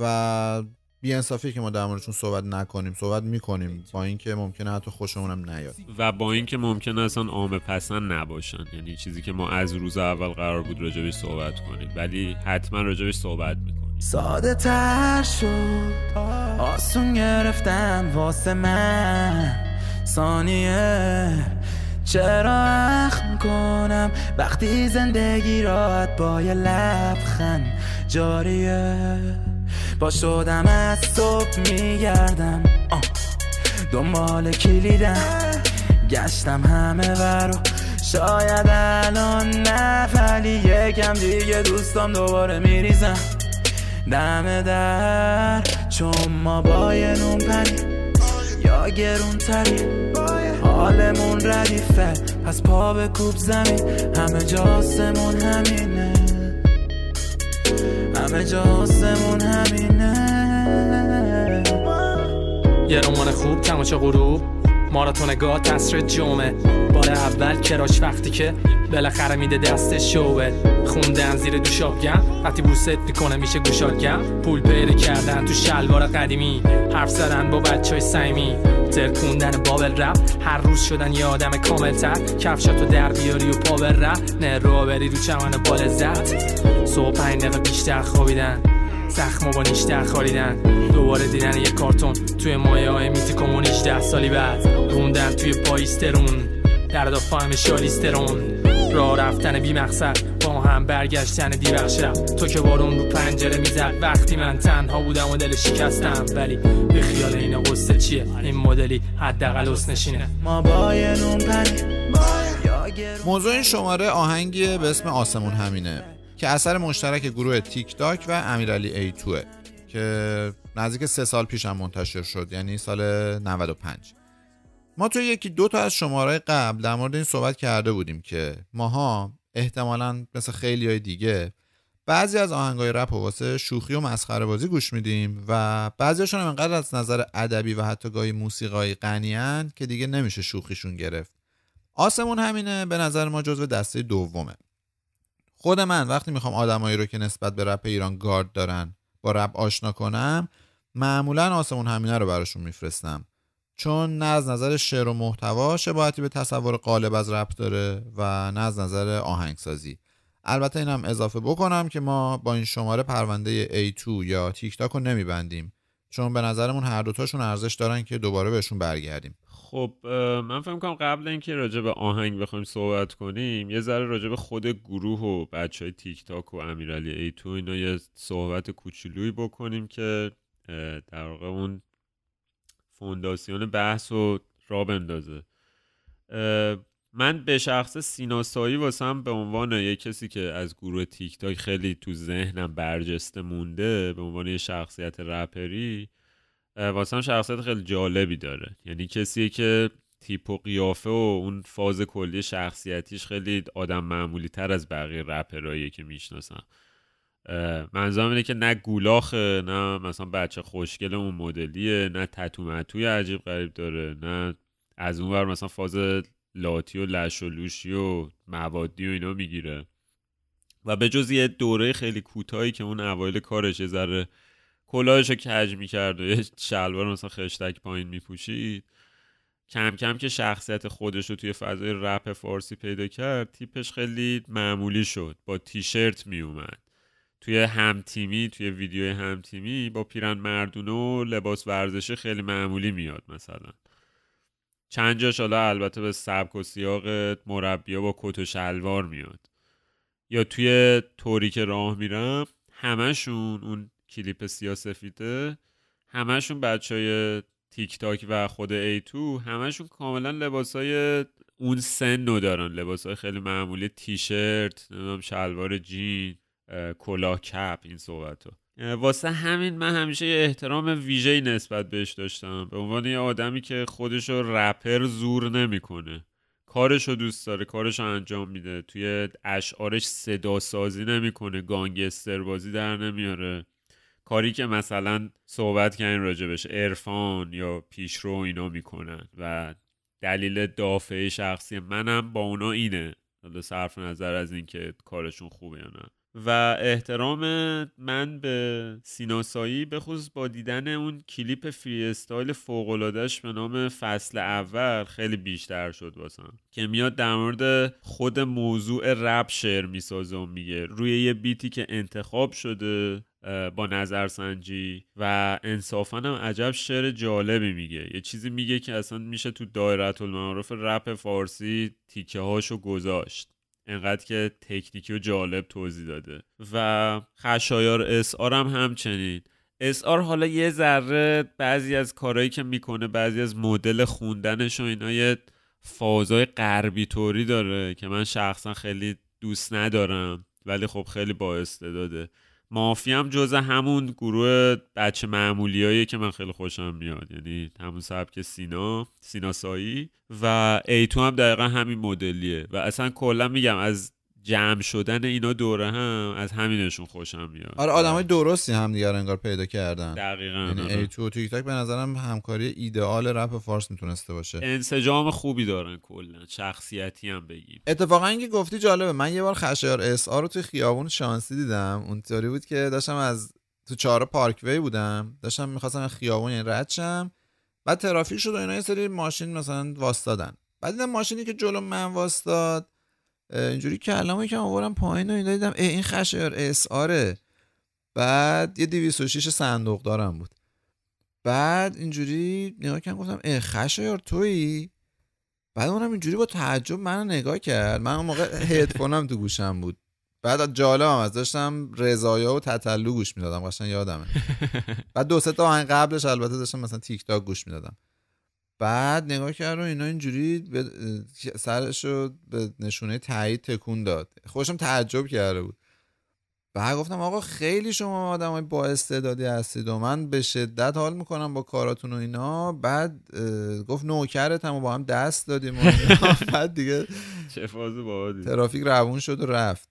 و بیانصافی که ما در موردشون صحبت نکنیم صحبت می‌کنیم با اینکه ممکنه حتی خوشمونم نیاد. و با اینکه ممکنه اصلا عام پسند نباشن. یعنی چیزی که ما از روز اول قرار بود راجبش صحبت کنیم. ولی حتما راجبش صحبت می‌کنیم. ساده تر شد. آسون گرفتن واسه من. ثانیه. چرا اخم کنم وقتی زندگی راحت با یه لبخند جاریه. با شدم از صبح میگردم. دنبال کلیدم. گشتم همه برو شاید الان نه ولی یکم دیگه دوستام دوباره میریزم. دم در چون ما با یه نون پنی یا گرون تری حالمون ردیفه. پس پا به کوب زمین. همه جاسمون همینه. همه جاسمون همینه. یه رمان خوب تماشا غروب. ماراتون گاه تصر جمعه. بار اول کراش وقتی که بالاخره میده دست شوه. خوندن زیر دوشابگم وقتی بوست می‌کنه میشه گوشادگم پول پیدا کردن تو شلوار قدیمی. حرف زدن با بچه های سیمی ترکوندن بابل رپ هر روز شدن یه آدم کامل تر کفشاتو در بیاری و پا رپ. نه رو بری رو چمن با لذت صبح پنج دقیقه بیشتر خوابیدن. زخم با نیشتر خاریدن دوباره دیدن یه کارتون توی مایه های میتی کمون ده سالی بعد. روندن توی پایسترون درد فهم شالیسترون راه رفتن بی مقصد با هم برگشتن دیوخشم تو که بارون رو پنجره می‌زد وقتی من تنها بودم و دل شکستم. ولی به خیال این قصه چیه؟ این مدلی حداقل نشینه. ما با موضوع این شماره آهنگی به اسم آسمون همینه که اثر مشترک گروه تیک تاک و امیرعلی ای توه که نزدیک سه سال پیش هم منتشر شد یعنی سال 95 ما توی یکی دو تا از شماره قبل در مورد این صحبت کرده بودیم که ماها احتمالا مثل خیلی های دیگه بعضی از آهنگای رپ واسه شوخی و مسخره بازی گوش میدیم و بعضیشون هم انقدر از نظر ادبی و حتی گاهی موسیقایی غنیان که دیگه نمیشه شوخیشون گرفت. آسمون همینه به نظر ما جزو دسته دومه. خود من وقتی می‌خوام آدمایی رو که نسبت به رپ ایران گارد دارن با رپ آشنا کنم معمولا آسمون همینه رو براشون میفرستم. چون نه از نظر شعر و محتوا شباهتی به تصور قالب از رپ داره و نه از نظر آهنگسازی. البته اینم اضافه بکنم که ما با این شماره پرونده A2 یا تیک تاک رو نمیبندیم چون به نظرمون هر دوتاشون ارزش دارن که دوباره بهشون برگردیم. خب من فکر کنم قبل اینکه راجع به آهنگ بخوایم صحبت کنیم یه ذره راجع به خود گروه و بچه های تیک تاک و امیرعلی ای تو اینا یه صحبت کوچولویی بکنیم که در واقع اون فونداسیون بحث رو را بندازه. من به شخص سیناسایی واسم به عنوان یه کسی که از گروه تیک تاک خیلی تو ذهنم برجسته مونده به عنوان یه شخصیت رپری واسم شخصیت خیلی جالبی داره. یعنی کسی که تیپ و قیافه و اون فاز کلی شخصیتیش خیلی آدم معمولی تر از بقیه رپرهایی که می‌شناسم. منظورم اینه که نه گولاخه نه مثلا بچه خوشگل اون مدلیه نه تتو متوی عجیب غریب داره نه از اون ور مثلا فاز لاتی و لش و لوشی و موادی و اینا می‌گیره. و به جز یه دوره خیلی کوتاهی که اون اوایل کارش یه ذره کلاهش رو کج می‌کرد و یه شلوار مثلا خشتک پایین میپوشید. کم کم که شخصیت خودش رو توی فضای رپ فارسی پیدا کرد تیپش خیلی معمولی شد. با تیشرت میومد توی همتیمی توی ویدیو همتیمی با پیرن مردونه و لباس ورزشی خیلی معمولی میاد مثلا. چند جاش حالا البته به سبک و سیاق مربیا با کت و شلوار میاد. یا توی طوری که راه میرم همشون اون کلیپ سیاسفیده همشون بچه های تیک تاک و خود ای تو همشون کاملا لباس های اون سن رو دارن. لباس های خیلی معمولی تیشرت شلوار جین. کلاه کپ این صحبت ها واسه همین من همیشه یه احترام ویژه‌ای نسبت بهش داشتم. به عنوان یه آدمی که خودشو رپر زور نمی‌کنه. کارشو دوست داره کارشو انجام میده. توی اشعارش صدا سازی نمی‌کنه گانگستر بازی در نمیاره. کاری که مثلا صحبت کردن راجبش عرفان یا پیشرو اینا می‌کنن و دلیل دافعه شخصی منم با اونا اینه. حالا صرف نظر از اینکه کارشون خوبه یا نه. و احترام من به سیناسایی به خصوص با دیدن اون کلیپ فری استایل فوقلادش به نام فصل اول خیلی بیشتر شد واسم. که میاد در مورد خود موضوع رپ شعر می‌سازه و میگه روی یه بیتی که انتخاب شده با نظرسنجی و انصافا هم عجب شعر جالبی میگه. یه چیزی میگه که اصلا میشه تو دایره المعارف رپ فارسی تیکه هاشو گذاشت. انقدر که تکنیکی و جالب توضیح داده. و خشایار اس هم همچنین. اس حالا یه ذره بعضی از کارهایی که می‌کنه بعضی از مدل خوندنش و اینا یه فازای غربی طوری داره که من شخصا خیلی دوست ندارم. ولی خب خیلی با استعداده. مافی هم جز همون گروه بچه معمولیایی که من خیلی خوشم میاد. یعنی همون سبک سینا سینا سایی و ایتو هم دقیقا همین مدلیه. و اصلا کلا میگم از جمع شدن اینا دور هم از همینشون خوشم میاد. آره آدم های درستی هم دیگر انگار پیدا کردن. دقیقا یعنی آره. ایتو تیک تاک به نظرم همکاری ایدئال رپ فارس می‌تونسته باشه. انسجام خوبی دارن کلا شخصیتی هم بگیم. اتفاقا اینکه گفتی جالبه من یه بار خشایار اس رو توی خیابون شانسی دیدم. اونطوری بود که داشتم از تو چهارراه پارک وی بودم. داشتم می‌خواستم خیابون یعنی رد شم. بعد ترافیک شد و اینا یه سری ماشین مثلا واسطادن. بعد دیدم ماشینی که جلو من واسطاد. اینجوری کلمه که آورم پایین و اینا دیدم ای این خشایار اس آره. بعد یه 206 صندوق دارم بود. بعد اینجوری نگاه کردم گفتم ای خشایار تویی؟ بعد اونم اینجوری با تعجب منو نگاه کرد. من اون موقع هدفونم تو گوشم بود. بعد جالبم از داشتم رضایا و تتلو گوش می‌دادم. قشنگ یادمه. بعد دو سه تا قبلش البته داشتم مثلا تیک تاک گوش می‌دادم. بعد نگاه کرد و اینا اینجوری به سرش رو به نشونه تایید تکون داد. خوشم تعجب کرده بود. بعد گفتم آقا خیلی شما آدم های با استعدادی هستید و من به شدت حال می‌کنم با کاراتون و اینا. بعد گفت نوکرت هم و با هم دست دادیم و بعد دیگه چه باحالی. ترافیک روون شد و رفت.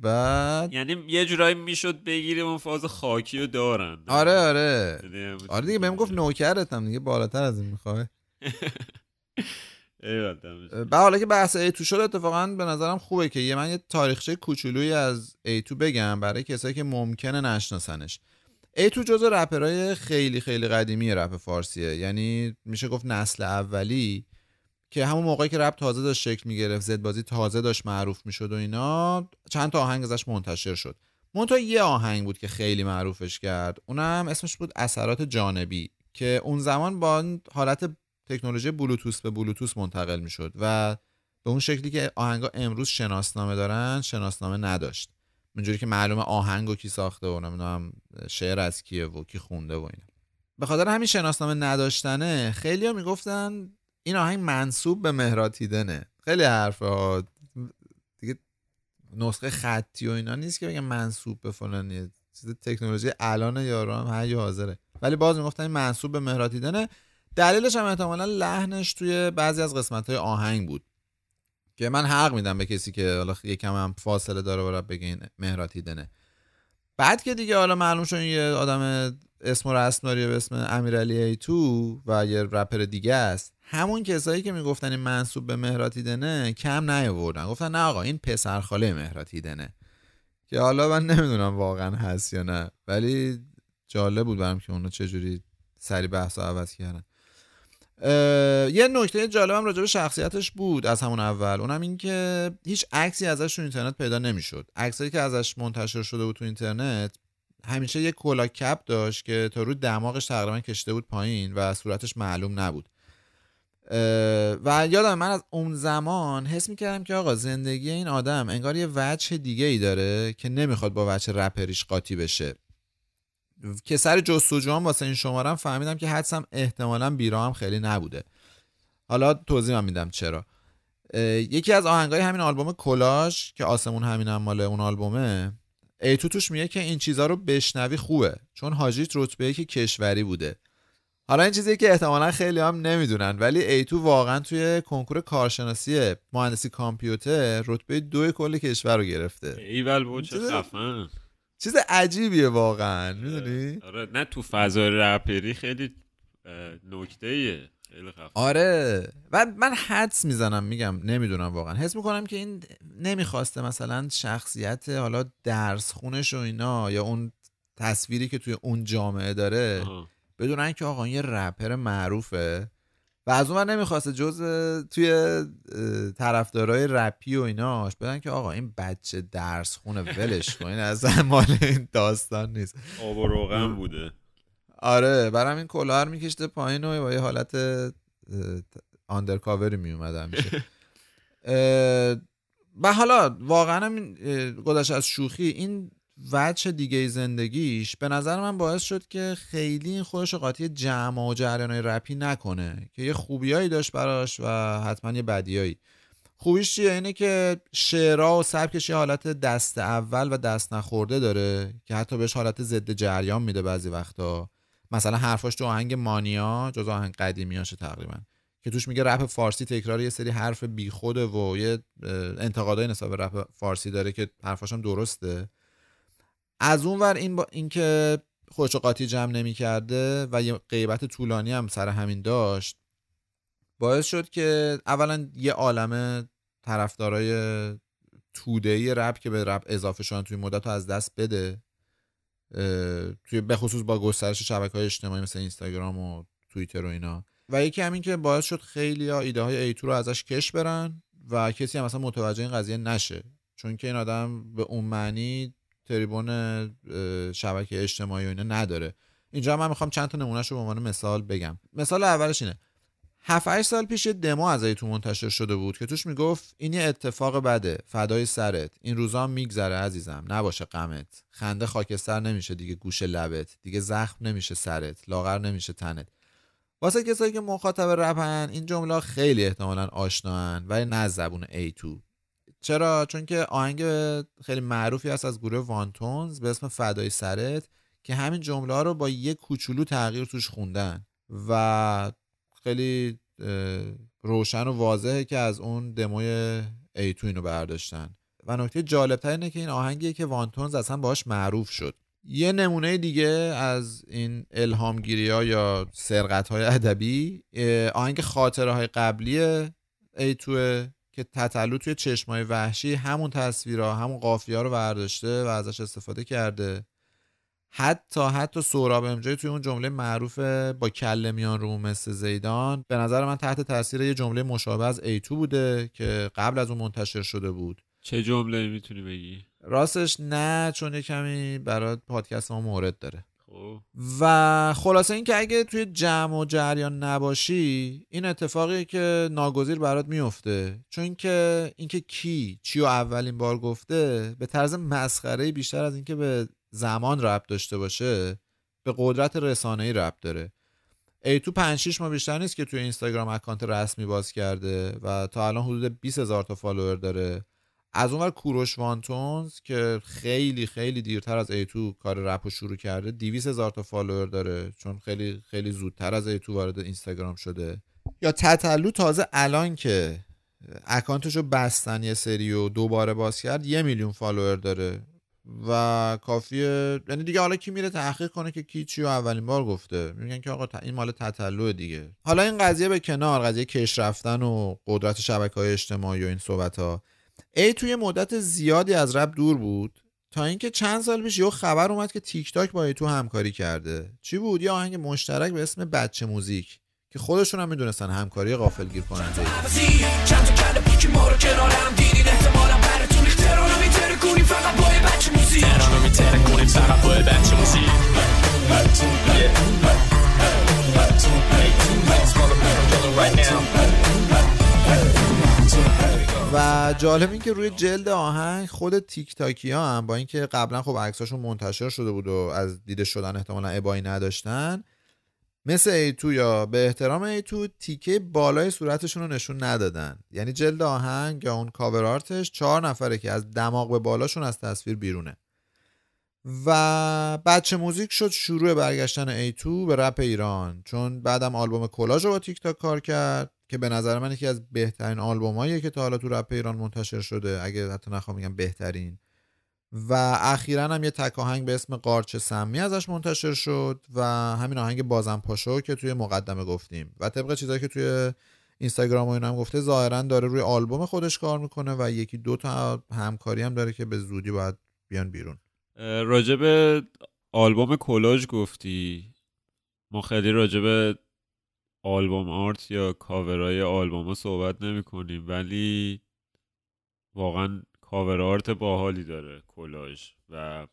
بعد یعنی یه جورایی می‌شد بگیریم اون فاز خاکی رو دارن. آره آره. یعنی آره دیگه بهم گفت نوکرتم دیگه بالاتر از این می‌خوای. به حالا که بحث ایتو شد اتفاقا به نظرم خوبه که یه من یه تاریخچه کوچولویی از ایتو بگم برای کسایی که ممکنه نشناسنش. ایتو جزو رپرای خیلی خیلی قدیمی رپ فارسیه. یعنی میشه گفت نسل اولی. که همون موقعی که رپ تازه داشت شکل می‌گرفت زد بازی تازه داشت معروف می‌شد و اینا چند تا آهنگ ازش منتشر شد. منتها یه آهنگ بود که خیلی معروفش کرد. اونم اسمش بود اثرات جانبی که اون زمان با حالت تکنولوژی بلوتوس به بلوتوس منتقل می‌شد و به اون شکلی که آهنگا امروز شناسنامه دارن شناسنامه نداشت. اونجوری که معلومه آهنگو کی ساخته و نمی‌دونم شعر از کیه و کی خونده و اینا. به خاطر همین شناسنامه نداشتنه خیلیا می‌گفتن این آهنگ منصوب به مهراتیدنه خیلی حرف ها دیگه نسخه خطی و اینا نیست که بگم منصوب به فلانی. چیز تکنولوژی الان یارو هم هر حاضره. ولی باز می‌گفتن این منصوب به مهرات دیدنه دلیلش هم احتمالا لحنش توی بعضی از قسمت های آهنگ بود. که من حق میدم به کسی که حالا یکم هم فاصله داره برای بگه این مهرات دیدنه بعد که دیگه حالا معلوم شد یه آدم اسم و رسم به اسم امیرعلی تو و یه رپر دیگه است. همون کسایی که می‌گفتن این منصوب به مهراتی دنه کم نیاوردن. گفتن نه آقا این پسر خاله مهراتی دنه که حالا من نمی‌دونم واقعا هست یا نه. ولی جالب بود برام که اونا چجوری سری بحث عوض کردن. یه نکته جالبم راجع به شخصیتش بود از همون اول. اونم این که هیچ عکسی ازش تو اینترنت پیدا نمی‌شد. عکسایی که ازش منتشر شده بود تو اینترنت همیشه یه کلا کپ داشت که تا رو دماغش تقریبا کشته بود پایین و صورتش معلوم نبود. و یادم من از اون زمان حس می‌کردم که آقا زندگی این آدم انگار یه وجه دیگه ای داره که نمی‌خواد با وجه رپریش قاطی بشه. که سر جستجو هم واسه این شمارم فهمیدم که حدسم احتمالا بیرا هم خیلی نبوده. حالا توضیح هم میدم چرا. یکی از آهنگای همین آلبوم کلاش که آسمون همین هم مال اون آلبومه ایتو توش میگه که این چیزها رو بشنوی خوبه چون حاجیت رتبه که کشوری بوده. حالا این چیزی که احتمالا خیلی هم نمی‌دونن ولی ایتو واقعا توی کنکور کارشناسی مهندسی کامپیوتر رتبه دو کل کشور رو گرفته. ایول بود چه خفن چیز عجیبیه واقعا می‌دونی؟ آره نه تو فضای رپری خیلی نکته ایه آره و من حدس می‌زنم میگم نمی‌دونم واقعا. حس می‌کنم که این نمی‌خواسته مثلا شخصیت حالا درس خونش و اینا یا اون تصویری که توی اون جامعه داره بدونن که آقا یه رپر معروفه. و از اون نمی‌خواسته جز توی طرفدارای رپی و ایناش بدن که آقا این بچه درس خونه ولش کن. این از مال این داستان نیست. آب و روغن بوده. آره برام این کلاه میکشته پایین و با یه حالت آندرکاوری میومد همیشه. و حالا واقعا گذشت از شوخی. این وجه دیگه زندگیش به نظر من باعث شد که خیلی این خودش قاطی جمع و جریان رپی نکنه که یه خوبیایی داشت براش و حتما یه بدیایی. خوبیش چیه؟ اینه که شعرها و سبکش یه حالت دست اول و دست نخورده داره که حتی بهش حالت ضد جریان میده بعضی وقتا. مثلا حرفاش تو آهنگ مانیا جز آهنگ قدیمیاشه تقریبا که توش میگه رپ فارسی تکرار یه سری حرف بیخوده و یه انتقادای نسبت به رپ فارسی داره که حرفاش هم درسته. از اون ور این با اینکه خودش قاطی جمع نمی کرده و یه غیبت طولانی هم سر همین داشت باعث شد که اولا یه عالم طرفدارای توده ای رپ که به رپ اضافه شدن توی مدت رو از دست بده توی بخصوص با گسترش شبکه های اجتماعی مثل اینستاگرام و توییتر و اینا. و یکی همین که باعث شد خیلی ها ایده های ایتو رو ازش کش برن و کسی هم مثلا متوجه این قضیه نشه. چون که این آدم به اون معنی تریبون شبکه اجتماعی و اینا نداره. اینجا من می‌خوام چند تا نمونهش رو به عنوان مثال بگم. مثال اولش اینه. 7 سال پیش دمو از تو منتشر شده بود که توش می‌گفت این یه اتفاق بده فدای سرت. این روزا میگذره عزیزم. نباشه غمت. خنده خاکستر نمیشه دیگه گوش لبت. دیگه زخم نمیشه سرت. لاغر نمیشه تنت. واسه کسایی که مخاطب رپن این جمله خیلی احتمالا آشنان ولی نه زبون A2 چرا؟ چون که آهنگ خیلی معروفی هست از گروه وانتونز به اسم فدای سرت که همین جمله ها رو با یه کوچولو تغییر توش خوندن و خیلی روشن و واضحه که از اون دموی ایتو اینو برداشتن. و نکته جالبتر اینه که این آهنگیه که وانتونز اصلا باش معروف شد. یه نمونه دیگه از این الهامگیری ها یا سرقت های ادبی آهنگ خاطره های قبلی ایتوه که تطلو توی چشمای وحشی همون تصویرها همون قافیه رو برداشته و ازش استفاده کرده. حتی حتی سوراب امجای توی اون جمله معروف با کله میان رو مثل زیدان به نظر من تحت تاثیر یه جمله مشابه از ایتو بوده که قبل از اون منتشر شده بود. چه جمله می‌تونی بگی؟ راستش نه چون یه کمی برای پادکست ما مورد داره. و خلاصه اینکه اگه توی جمع و جریان نباشی این اتفاقی که ناگزیر برات میفته. چون که اینکه کی چی و اولین بار گفته به طرز مسخره بیشتر از اینکه به زمان ربط داشته باشه به قدرت رسانه ای ربط داره. ایتو 5 6 ماه بیشتر نیست که توی اینستاگرام account رسمی باز کرده و تا الان حدود 20 هزار تا follower داره. از اونور کوروش وانتونز که خیلی خیلی دیرتر از ایتو کار رپ رو شروع کرده. 200 هزار تا follower داره چون خیلی خیلی زودتر از ایتو وارد اینستاگرام شده. یا تتلو تازه الان که account ش رو بستن یه سری و دوباره باز کرد یه میلیون follower داره. و کافیه یعنی دیگه حالا کی میره تحقیق کنه که کی چی رو اولین بار گفته. میگن که آقا این مال تتلو دیگه. حالا این قضیه به کنار قضیه کش رفتن و قدرت شبکه های اجتماعی و این صحبت ها ایتو مدت زیادی از رپ دور بود تا اینکه چند سال پیش یه خبر اومد که تیک تاک با ایتو همکاری کرده چی بود یه آهنگ مشترک به اسم بچه موزیک که خودشون هم می‌دونستن همکاری غافلگیر کننده و جالب این که روی جلد آهنگ خود تیک تاکی ها هم با اینکه قبلا خب عکساشون منتشر شده بود و از دیده شدن احتمالا ابایی نداشتن مثل ایتو یا به احترام ایتو تیکه بالای صورتشون رو نشون ندادن. یعنی جلد آهنگ یا اون cover art ش چهار نفره که از دماغ به بالاشون از تصویر بیرونه. و بچه موزیک شد شروع برگشتن ایتو به رپ ایران. چون بعدم آلبوم کلاژ رو با تیک تاک کار کرد. که به نظر من یکی از بهترین آلبوماییه که تا حالا تو رپ ایران منتشر شده اگه حتی نخوام میگم بهترین. و اخیرا هم یه تک آهنگ به اسم قارچ سمی ازش منتشر شد و همین آهنگ بازم پاشو که توی مقدمه گفتیم. و طبق چیزایی که توی اینستاگرام و اینا هم گفته ظاهرا داره روی آلبوم خودش کار می‌کنه و یکی دو تا همکاری هم داره که به زودی باید بیان بیرون. راجب آلبوم کلاژ گفتی. ما خیلی راجب album art یا کاورای آلبوم ها صحبت نمی کنیم ولی واقعا cover art باحالی داره کلاژ و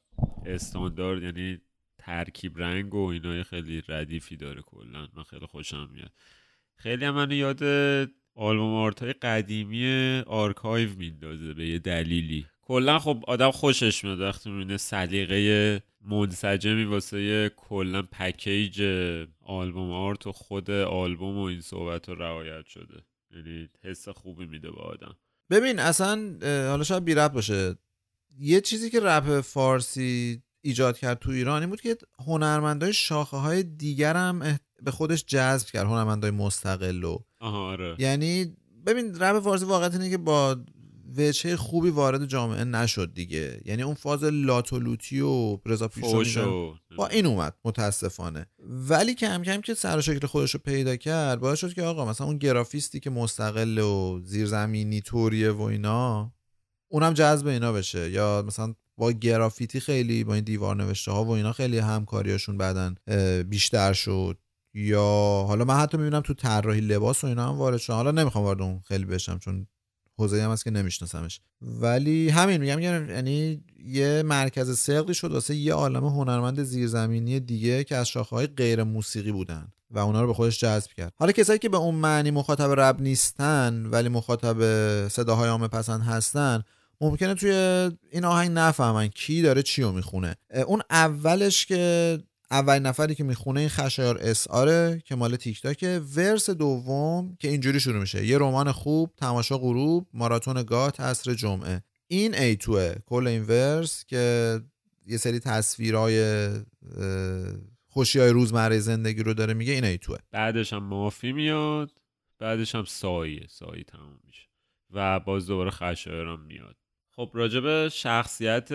استاندارد یعنی ترکیب رنگ و اینای خیلی ردیفی داره کلا من خیلی خوشم میاد. خیلی هم منو یاد album art های قدیمی آرکایو میندازه به یه دلیلی. کلا خب آدم خوشش میاد وقتی می‌بینه سلیقه منسجمی واسه کلا پکیج album art و خود آلبوم و این صحبت رو رعایت شده. یعنی حس خوبی میده به آدم. ببین اصلا حالا شاید بی رب باشه. یه چیزی که رپ فارسی ایجاد کرد تو ایران این بود که هنرمندای شاخه های دیگر هم به خودش جذب کرد هنرمندای مستقل و آها آره. یعنی ببین رپ فارسی واقعا اینه که با وجه خوبی وارد جامعه نشد دیگه. یعنی اون فاز لاتولوتی و رضا فوشو با این اومد متاسفانه. ولی کم کم که سر و شکل خودش رو پیدا کرد باعث شد که آقا مثلا اون گرافیستی که مستقل و زیرزمینی توریه و اینا اونم جذب اینا بشه. یا مثلا با گرافیتی خیلی با این دیوار نوشته ها و اینا خیلی همکاریاشون بعدن بیشتر شد. یا حالا من حتی می‌بینم تو طراحی لباس و اینا هم وارد شد حالا نمی‌خوام وارد اون خیلی بشم چون حوزه هم هست که نمیشناسمش. ولی همین میگم یعنی یه مرکز سقلی شد واسه یه عالم هنرمند زیرزمینی دیگه که از شاخه های غیر موسیقی بودن و اونا رو به خودش جذب کرد. حالا کسایی که به اون معنی مخاطب رب نیستن ولی مخاطب صداهای عامه پسند هستن ممکنه توی این آهنگ نفهمن کی داره چی رو می‌خونه. اون اولش که اولین نفری که می‌خونه این خشایار اس آره که مال تیک تاکه ورس دوم که اینجوری شروع میشه. یه رمان خوب تماشا غروب ماراتون گات عصر جمعه. این ای توه کل این ورس که یه سری تصویرهای خوشی های روزمره زندگی رو داره میگه این ای توه بعدش هم مافی میاد بعدش هم سایه سایه تموم میشه. و باز دوباره خشایارم میاد. خب راجب شخصیت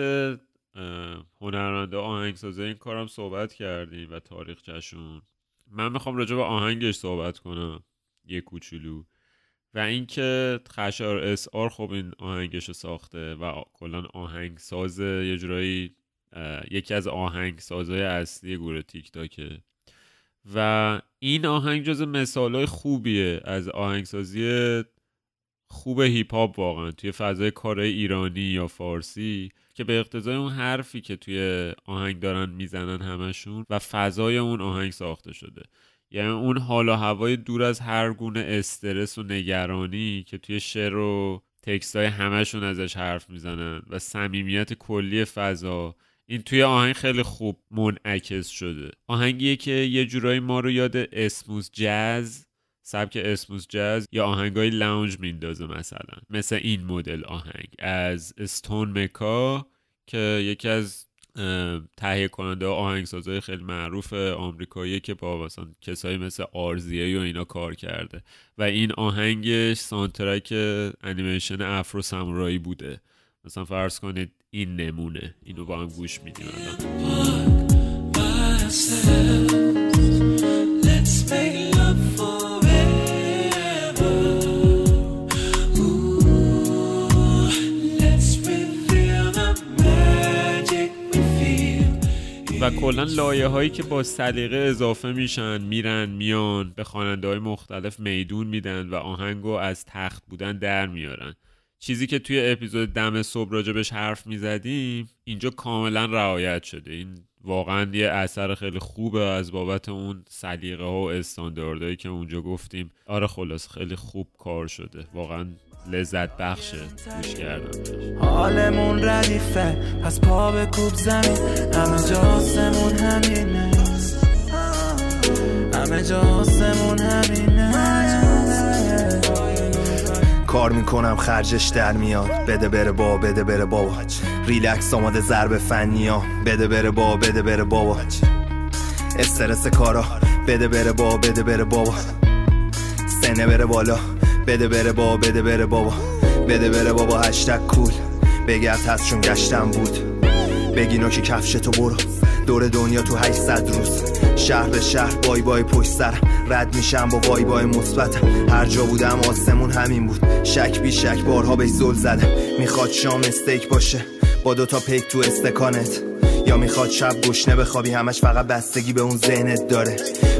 هنرمنده آهنگسازه این کارم صحبت کردیم و تاریخچهشون من می‌خوام راجع به آهنگش صحبت کنم یه کوچولو. و اینکه خشار اس آر خب این آهنگش رو ساخته و کلا آهنگساز یه جورایی یکی از آهنگسازهای اصلی گروه تیک تاکه و این آهنگ جز مثالهای خوبیه از آهنگسازی خوب هیپ هاپ واقعا توی فضای کارهای ایرانی یا فارسی که به اقتضای اون حرفی که توی آهنگ دارن می‌زنن همشون و فضای اون آهنگ ساخته شده. یعنی اون حال و هوای دور از هر گونه استرس و نگرانی که توی شعر و تکست های همشون ازش حرف می‌زنن و صمیمیت کلی فضا این توی آهنگ خیلی خوب منعکس شده. آهنگیه که یه جورایی ما رو یاد اسموز جاز سبک اسموز جاز یا آهنگای لاونج میندازه مثلا. مثل این مدل آهنگ. از استون مکا که یکی از تهیه کننده آهنگسازهای خیلی معروف آمریکایی که با مثلا کسایی مثل آرزیه و اینا کار کرده. و این آهنگش سانترک انیمیشن افرو سامورایی بوده. مثلا فرض کنید این نمونه. اینو با هم گوش میدیم الان. و کلا لایه هایی که با سلیقه اضافه میشن میرن میان به خواننده های مختلف میدون میدن و آهنگو از تخت بودن در میارن. چیزی که توی اپیزود دم صبح راجبش حرف می‌زدیم اینجا کاملا رعایت شده. این واقعا یه اثر خیلی خوبه از بابت اون سلیقه ها و استانداردهایی که اونجا گفتیم. آره خلاص خیلی خوب کار شده. واقعا لذت بخشه گوش کردن بهش. حالمون ردیفه پس پا به کوب زمین. همه جا آسمون همینه. همه جا آسمون همینه. کار می‌کنم خرجش در میاد. بده بره با بده بره بابا ریلکس آماده ضرب فنی ها. بده بره با بده بره بابا استرس کارا. بده بره با بده بره بابا سنه بره بالا. بده بره با بده بره بابا. بده بره بابا هشتگ کول. بگرد هست چون گشتم بود. بگی نوک کفش تو برو. دور دنیا تو 800 روز. شهر به شهر بای بای پشت سر. رد میشم با vibe ای مثبت. هر جا بودم آسمون همین بود. شک بی شک بارها بهش زل زدم می‌خواد شام استیک باشه. با دوتا پیک تو استکانت. می‌خواد شب گشنه بخوابی همش فقط بستگی به اون ذهنت داره.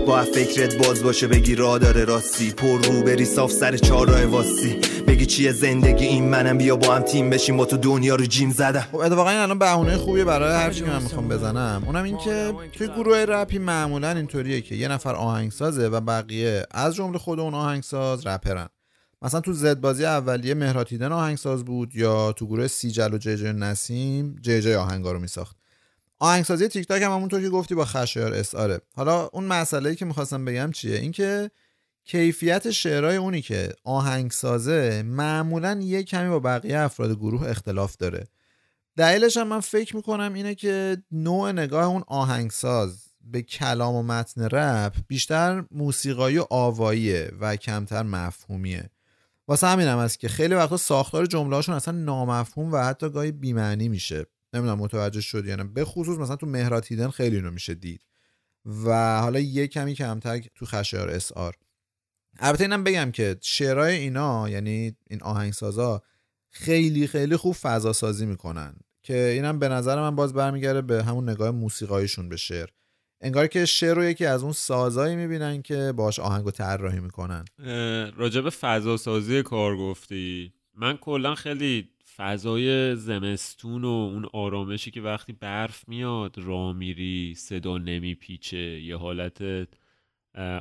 با فکرت باز باشه بگی را داره راستی. پر رو بری صاف سر چهار راه واسی بگی چیه زندگی این منم؟ بیا با هم تیم بشیم با تو دنیا رو جیم زدم. خب اتفاقا این الان بهونه خوبیه برای هر چی من می‌خوام بزنم. اونم این که توی گروه رپی معمولا اینطوریه که یه نفر آهنگسازه و بقیه از جمله خود اون آهنگساز رپرن. مثلا تو زد بازی اولیه مهراد هیدن آهنگساز بود یا تو گروه سیجل و جیجی نسیم جیجی آهنگا رو میساخت. آهنگسازی تیک تاک هم همونطور که گفتی با خشایار SR ه. حالا اون مسئله که می‌خواستم بگم چیه؟ اینکه کیفیت شعرهای اونی که آهنگسازه معمولا یه کمی با بقیه افراد گروه اختلاف داره. دلیلش هم من فکر می‌کنم اینه که نوع نگاه اون آهنگساز به کلام و متن رپ بیشتر موسیقایی و آواییه و کمتر مفهومیه. واسه همینم هست که خیلی وقتا ساختار جمله هاشون اصلا نامفهوم و حتی گاهی بیمعنی میشه. نمی‌دونم متوجه شد یا نه. به خصوص مثلا تو مهرات هیدن خیلی اینو میشه دید. و حالا یه کمی کمتر تو خشایار اس آر. البته اینم بگم که شعرهای اینا یعنی این آهنگسازا خیلی خیلی خوب فضا سازی می‌کنن. که اینم به نظر من باز برمیگرده به همون نگاه موسیقاییشون به شعر. انگار که شعر رو یکی از اون سازایی می‌بینن که باش آهنگو طراحی می‌کنن. راجب فضا سازی کار گفتی. من کلا خیلی فضای زمستون و اون آرامشی که وقتی برف میاد را میری صدا نمیپیچه یه حالت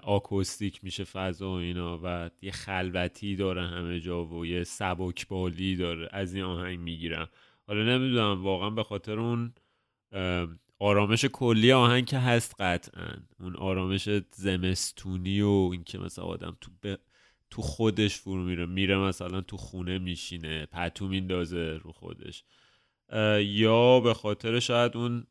آکوستیک میشه فضا و اینا و یه خلوتی داره همه جا و یه سبکبالی داره از این آهنگ می‌گیرم. حالا نمی‌دونم واقعا به خاطر اون آرامش کلی آهنگ که هست قطعا. اون آرامش زمستونی و اینکه مثلا آدم تو ب... تو خودش فرو میره. میره مثلا تو خونه میشینه پتو میندازه رو خودش. یا به خاطر شاید اون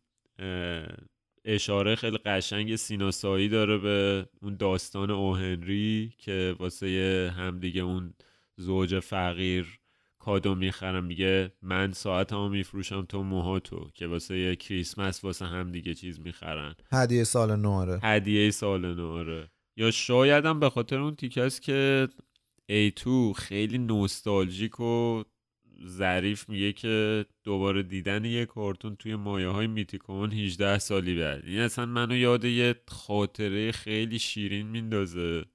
اشاره خیلی قشنگ سیناسایی داره به اون داستان اوهنری که واسه همدیگه اون زوج فقیر کادو می‌خرم. میگه من ساعت هم میفروشم تو موهاتو که واسه کریسمس واسه هم دیگه چیز می‌خرن. هدیه سال نوره. هدیه سال نوره. یا شاید هم به خاطر اون تیکه است که A2 خیلی نوستالژیک و ظریف میگه که دوباره دیدن یه کارتون توی مایه های میتیکون 18 سالی بعد. این اصلا منو یاد یه خاطره خیلی شیرین میندازه.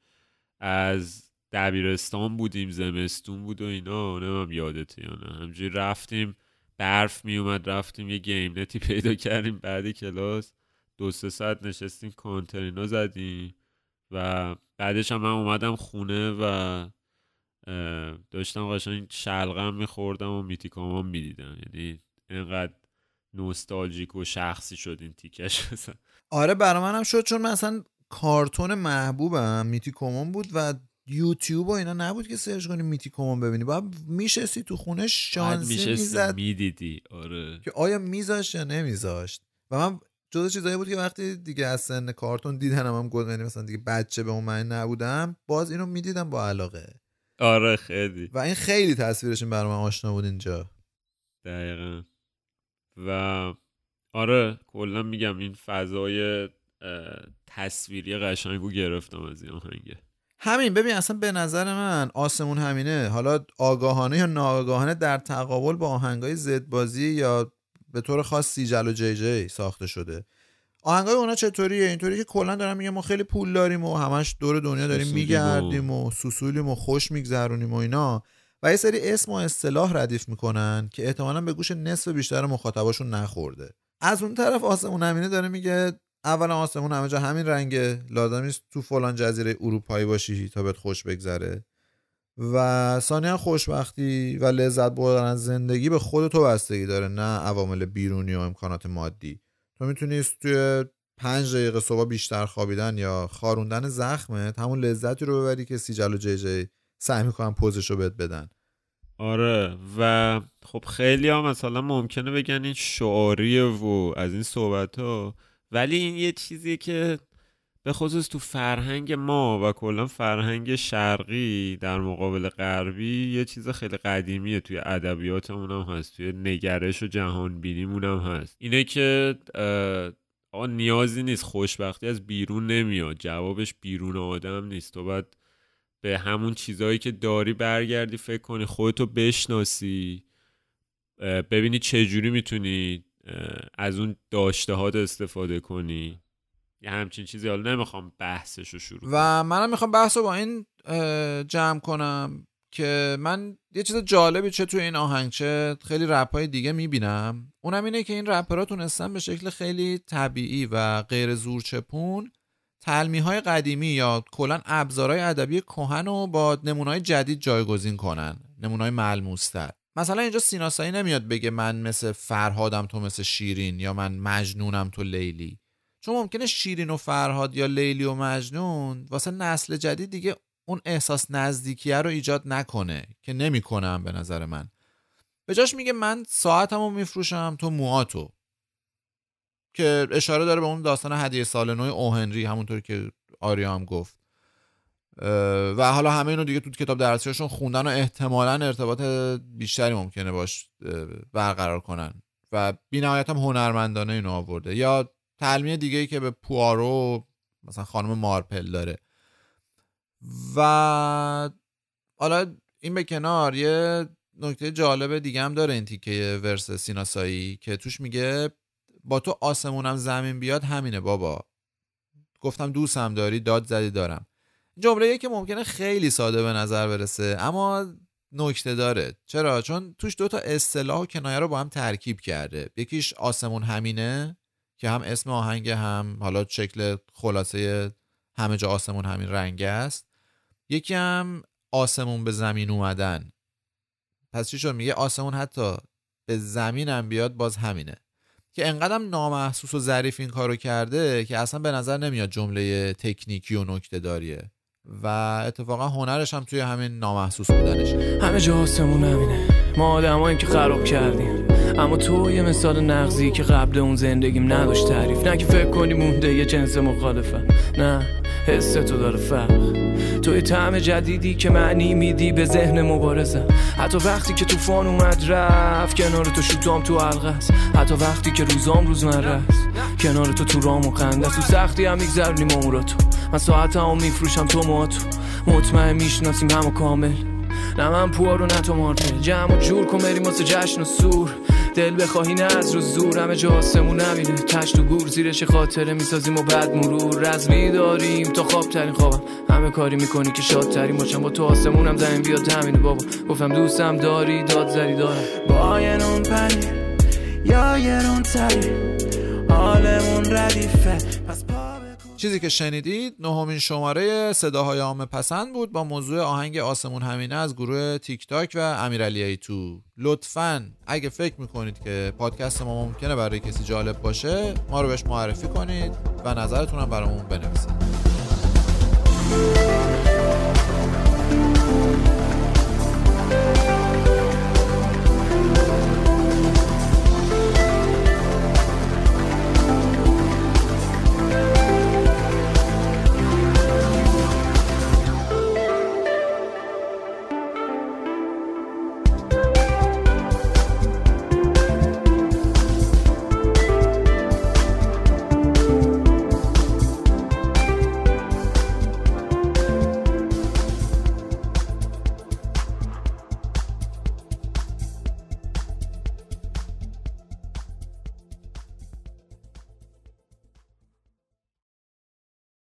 از دبیرستان بودیم زمستون بود و اینا. نمیم یادته یا نه. همجوری رفتیم برف میومد رفتیم یه گیم نتی پیدا کردیم بعد کلاس. دو سه ساعت نشستیم کانترینا زدیم. و بعدش هم من اومدم خونه و داشتم قشنگ شلغم میخوردم و میتیکامام می‌دیدم. یعنی اینقدر نوستالژیک و شخصی شد این تیکش. آره برا منم شد چون من اصلا کارتون محبوبم میتی کومون بود و یوتیوب و اینا نبود که سرچ کنی میتی کومون ببینی. باید میشستی تو خونه شانسی می‌زد. می‌دیدی. آره. که آیا میذاشت یا نمیذاشت. و من جدا چیزایی بود که وقتی دیگه از سن کارتون دیدنم هم گفت یعنی مثلا دیگه بچه به اون معنی نبودم باز اینو می‌دیدم با علاقه. آره خیلی. و این خیلی تصویرشون برای من آشنا بود اینجا. دقیقا. و آره کلا میگم این فضای تصویری قشنگو گرفتم از این آهنگه همین ببین اصلا به نظر من آسمون همینه. حالا آگاهانه یا ناآگاهانه در تقابل با آهنگای زد بازی یا به طور خاص سیجل و جی جی ساخته شده. آهنگای اونا چطوریه؟ اینطوری که کلا دارن میگن ما خیلی پول داریم و همش دور دنیا داریم میگردیم و سوسولیم و خوش میگذرونیم و اینا. و یه سری اسم و اصطلاح ردیف می‌کنن که احتمالا به گوش نصف بیشتر مخاطباشون نخورده. از اون طرف آسمون همینه داره میگه اولا آسمون همه جا همین رنگه. لازم نیست تو فلان جزیره اروپایی باشی تا بهت خوش بگذره. و ثانیا خوشبختی و لذت بردن از زندگی به خود تو بستگی داره نه عوامل بیرونی و امکانات مادی. تو می‌تونی توی پنج دقیقه صبح بیشتر خوابیدن یا خاروندن زخمت همون لذتی رو ببری که سیجل و جی جی سعی می‌کنن پوزش رو بهت بدن. آره و خب خیلی ها مثلا ممکنه بگن این شعاریه و از این صحبت ها ولی این یه چیزیه که به خصوص تو فرهنگ ما و کلا فرهنگ شرقی در مقابل غربی یه چیز خیلی قدیمیه. توی ادبیاتمون هم هست توی نگرش و جهان بینیمون هم هست. اینه که آقا نیازی نیست خوشبختی از بیرون نمیاد. جوابش بیرون آدم نیست. تو باید به همون چیزهایی که داری برگردی فکر کنی خودتو بشناسی. ببینی چجوری می‌تونی از اون داشته هات استفاده کنی. یه همچین چیزی حالا نمی‌خوام بحثش رو شروع. و منم می‌خوام بحث رو با این جمع کنم که من یه چیز جالبی چه توی این آهنگ چه خیلی رپ های دیگه می‌بینم. اونم اینه که این رپرها تونستن به شکل خیلی طبیعی و غیر زورچپون تلمی های قدیمی یا کلا ابزارهای ادبی کهن رو با نمونای جدید جایگزین کنن نمونای ملموستر. مثلا اینجا سیناسایی نمیاد بگه من مثل فرهادم تو مثل شیرین یا من مجنونم تو لیلی. چون ممکنه شیرین و فرهاد یا لیلی و مجنون واسه نسل جدید دیگه اون احساس نزدیکیه رو ایجاد نکنه که نمی‌کنم به نظر من. به جاش میگه من ساعتمو میفروشم تو موهاتو که اشاره داره به اون داستان هدیه سال نو اوهنری همونطور که آریا هم گفت. و حالا همه اینو دیگه تو کتاب درسیاشون خوندن و احتمالا ارتباط بیشتری ممکنه باش برقرار کنن. و بی هم هنرمندانه اینو آورده. یا تلمیه دیگه ای که به پوارو مثلا خانم مارپل داره. و حالا این به کنار یه نکته جالب دیگه هم داره این تیکه ورس سیناسایی که توش میگه با تو آسمونم زمین بیاد همینه بابا. گفتم دوستم داری داد زدی دارم. جمله که ممکنه خیلی ساده به نظر برسه اما نکته داره. چرا؟ چون توش دو تا اصطلاح و کنایه رو با هم ترکیب کرده. یکیش آسمون همینه. که هم اسم آهنگ هم حالا شکل خلاصه همه جا آسمون همین رنگ است. یکی هم آسمون به زمین اومدن. پس چی شد؟ میگه آسمون حتی به زمین هم بیاد باز همینه. که انقدرم نامحسوس و ظریف این کارو کرده که اصلا به نظر نمیاد جمله تکنیکی و نکته داریه. و اتفاقا هنرش هم توی همین نامحسوس بودنشه. همه جا آسمون همینه. ما آدمایی که خراب کردیم. اما تو یه مثال نقضی که قبل اون زندگیم نداشت تعریف. نه که فکر کنی مونده یه جنس مخالفه. نه حس تو داره فرق. تو یه طعم جدیدی که معنی میدی به ذهن مبارزه. حتی وقتی که طوفان اومد رفت کنار تو شوتام تو حلقه است. حتی وقتی که روزام روزمره است کنار تو تو رام و خنده. تو سختی هم میگذرونیم عمراتو من ساعت هم میفروشم تو موهاتو مطمئن می‌شناسیم همو کامل. نه من پوارو نه تو مارتل. جمع و جور کن بریم واسه جشن و سور. دل بخواهی نه از رو زور همه جا آسمون نمیده تشت و گور زیرش خاطره می‌سازیم و بعد مرور. رزمی داریم تا خواب ترین خوابم. همه کاری می‌کنی که شاد ترین باشم. با تو آسمونم زمین بیاد همینه بابا. گفتم دوستم داری داد زدی دارم. با یه نون پنیر یا یه نون تری حالمون ردیفه. پس چیزی که شنیدید نهمین شماره صداهای عام پسند بود با موضوع آهنگ آسمون همینه از گروه تیک تاک و امیرعلی ایتو. لطفا اگه فکر می‌کنید که پادکست ما ممکنه برای کسی جالب باشه ما رو بهش معرفی کنید و نظرتون هم برامون بنویسید.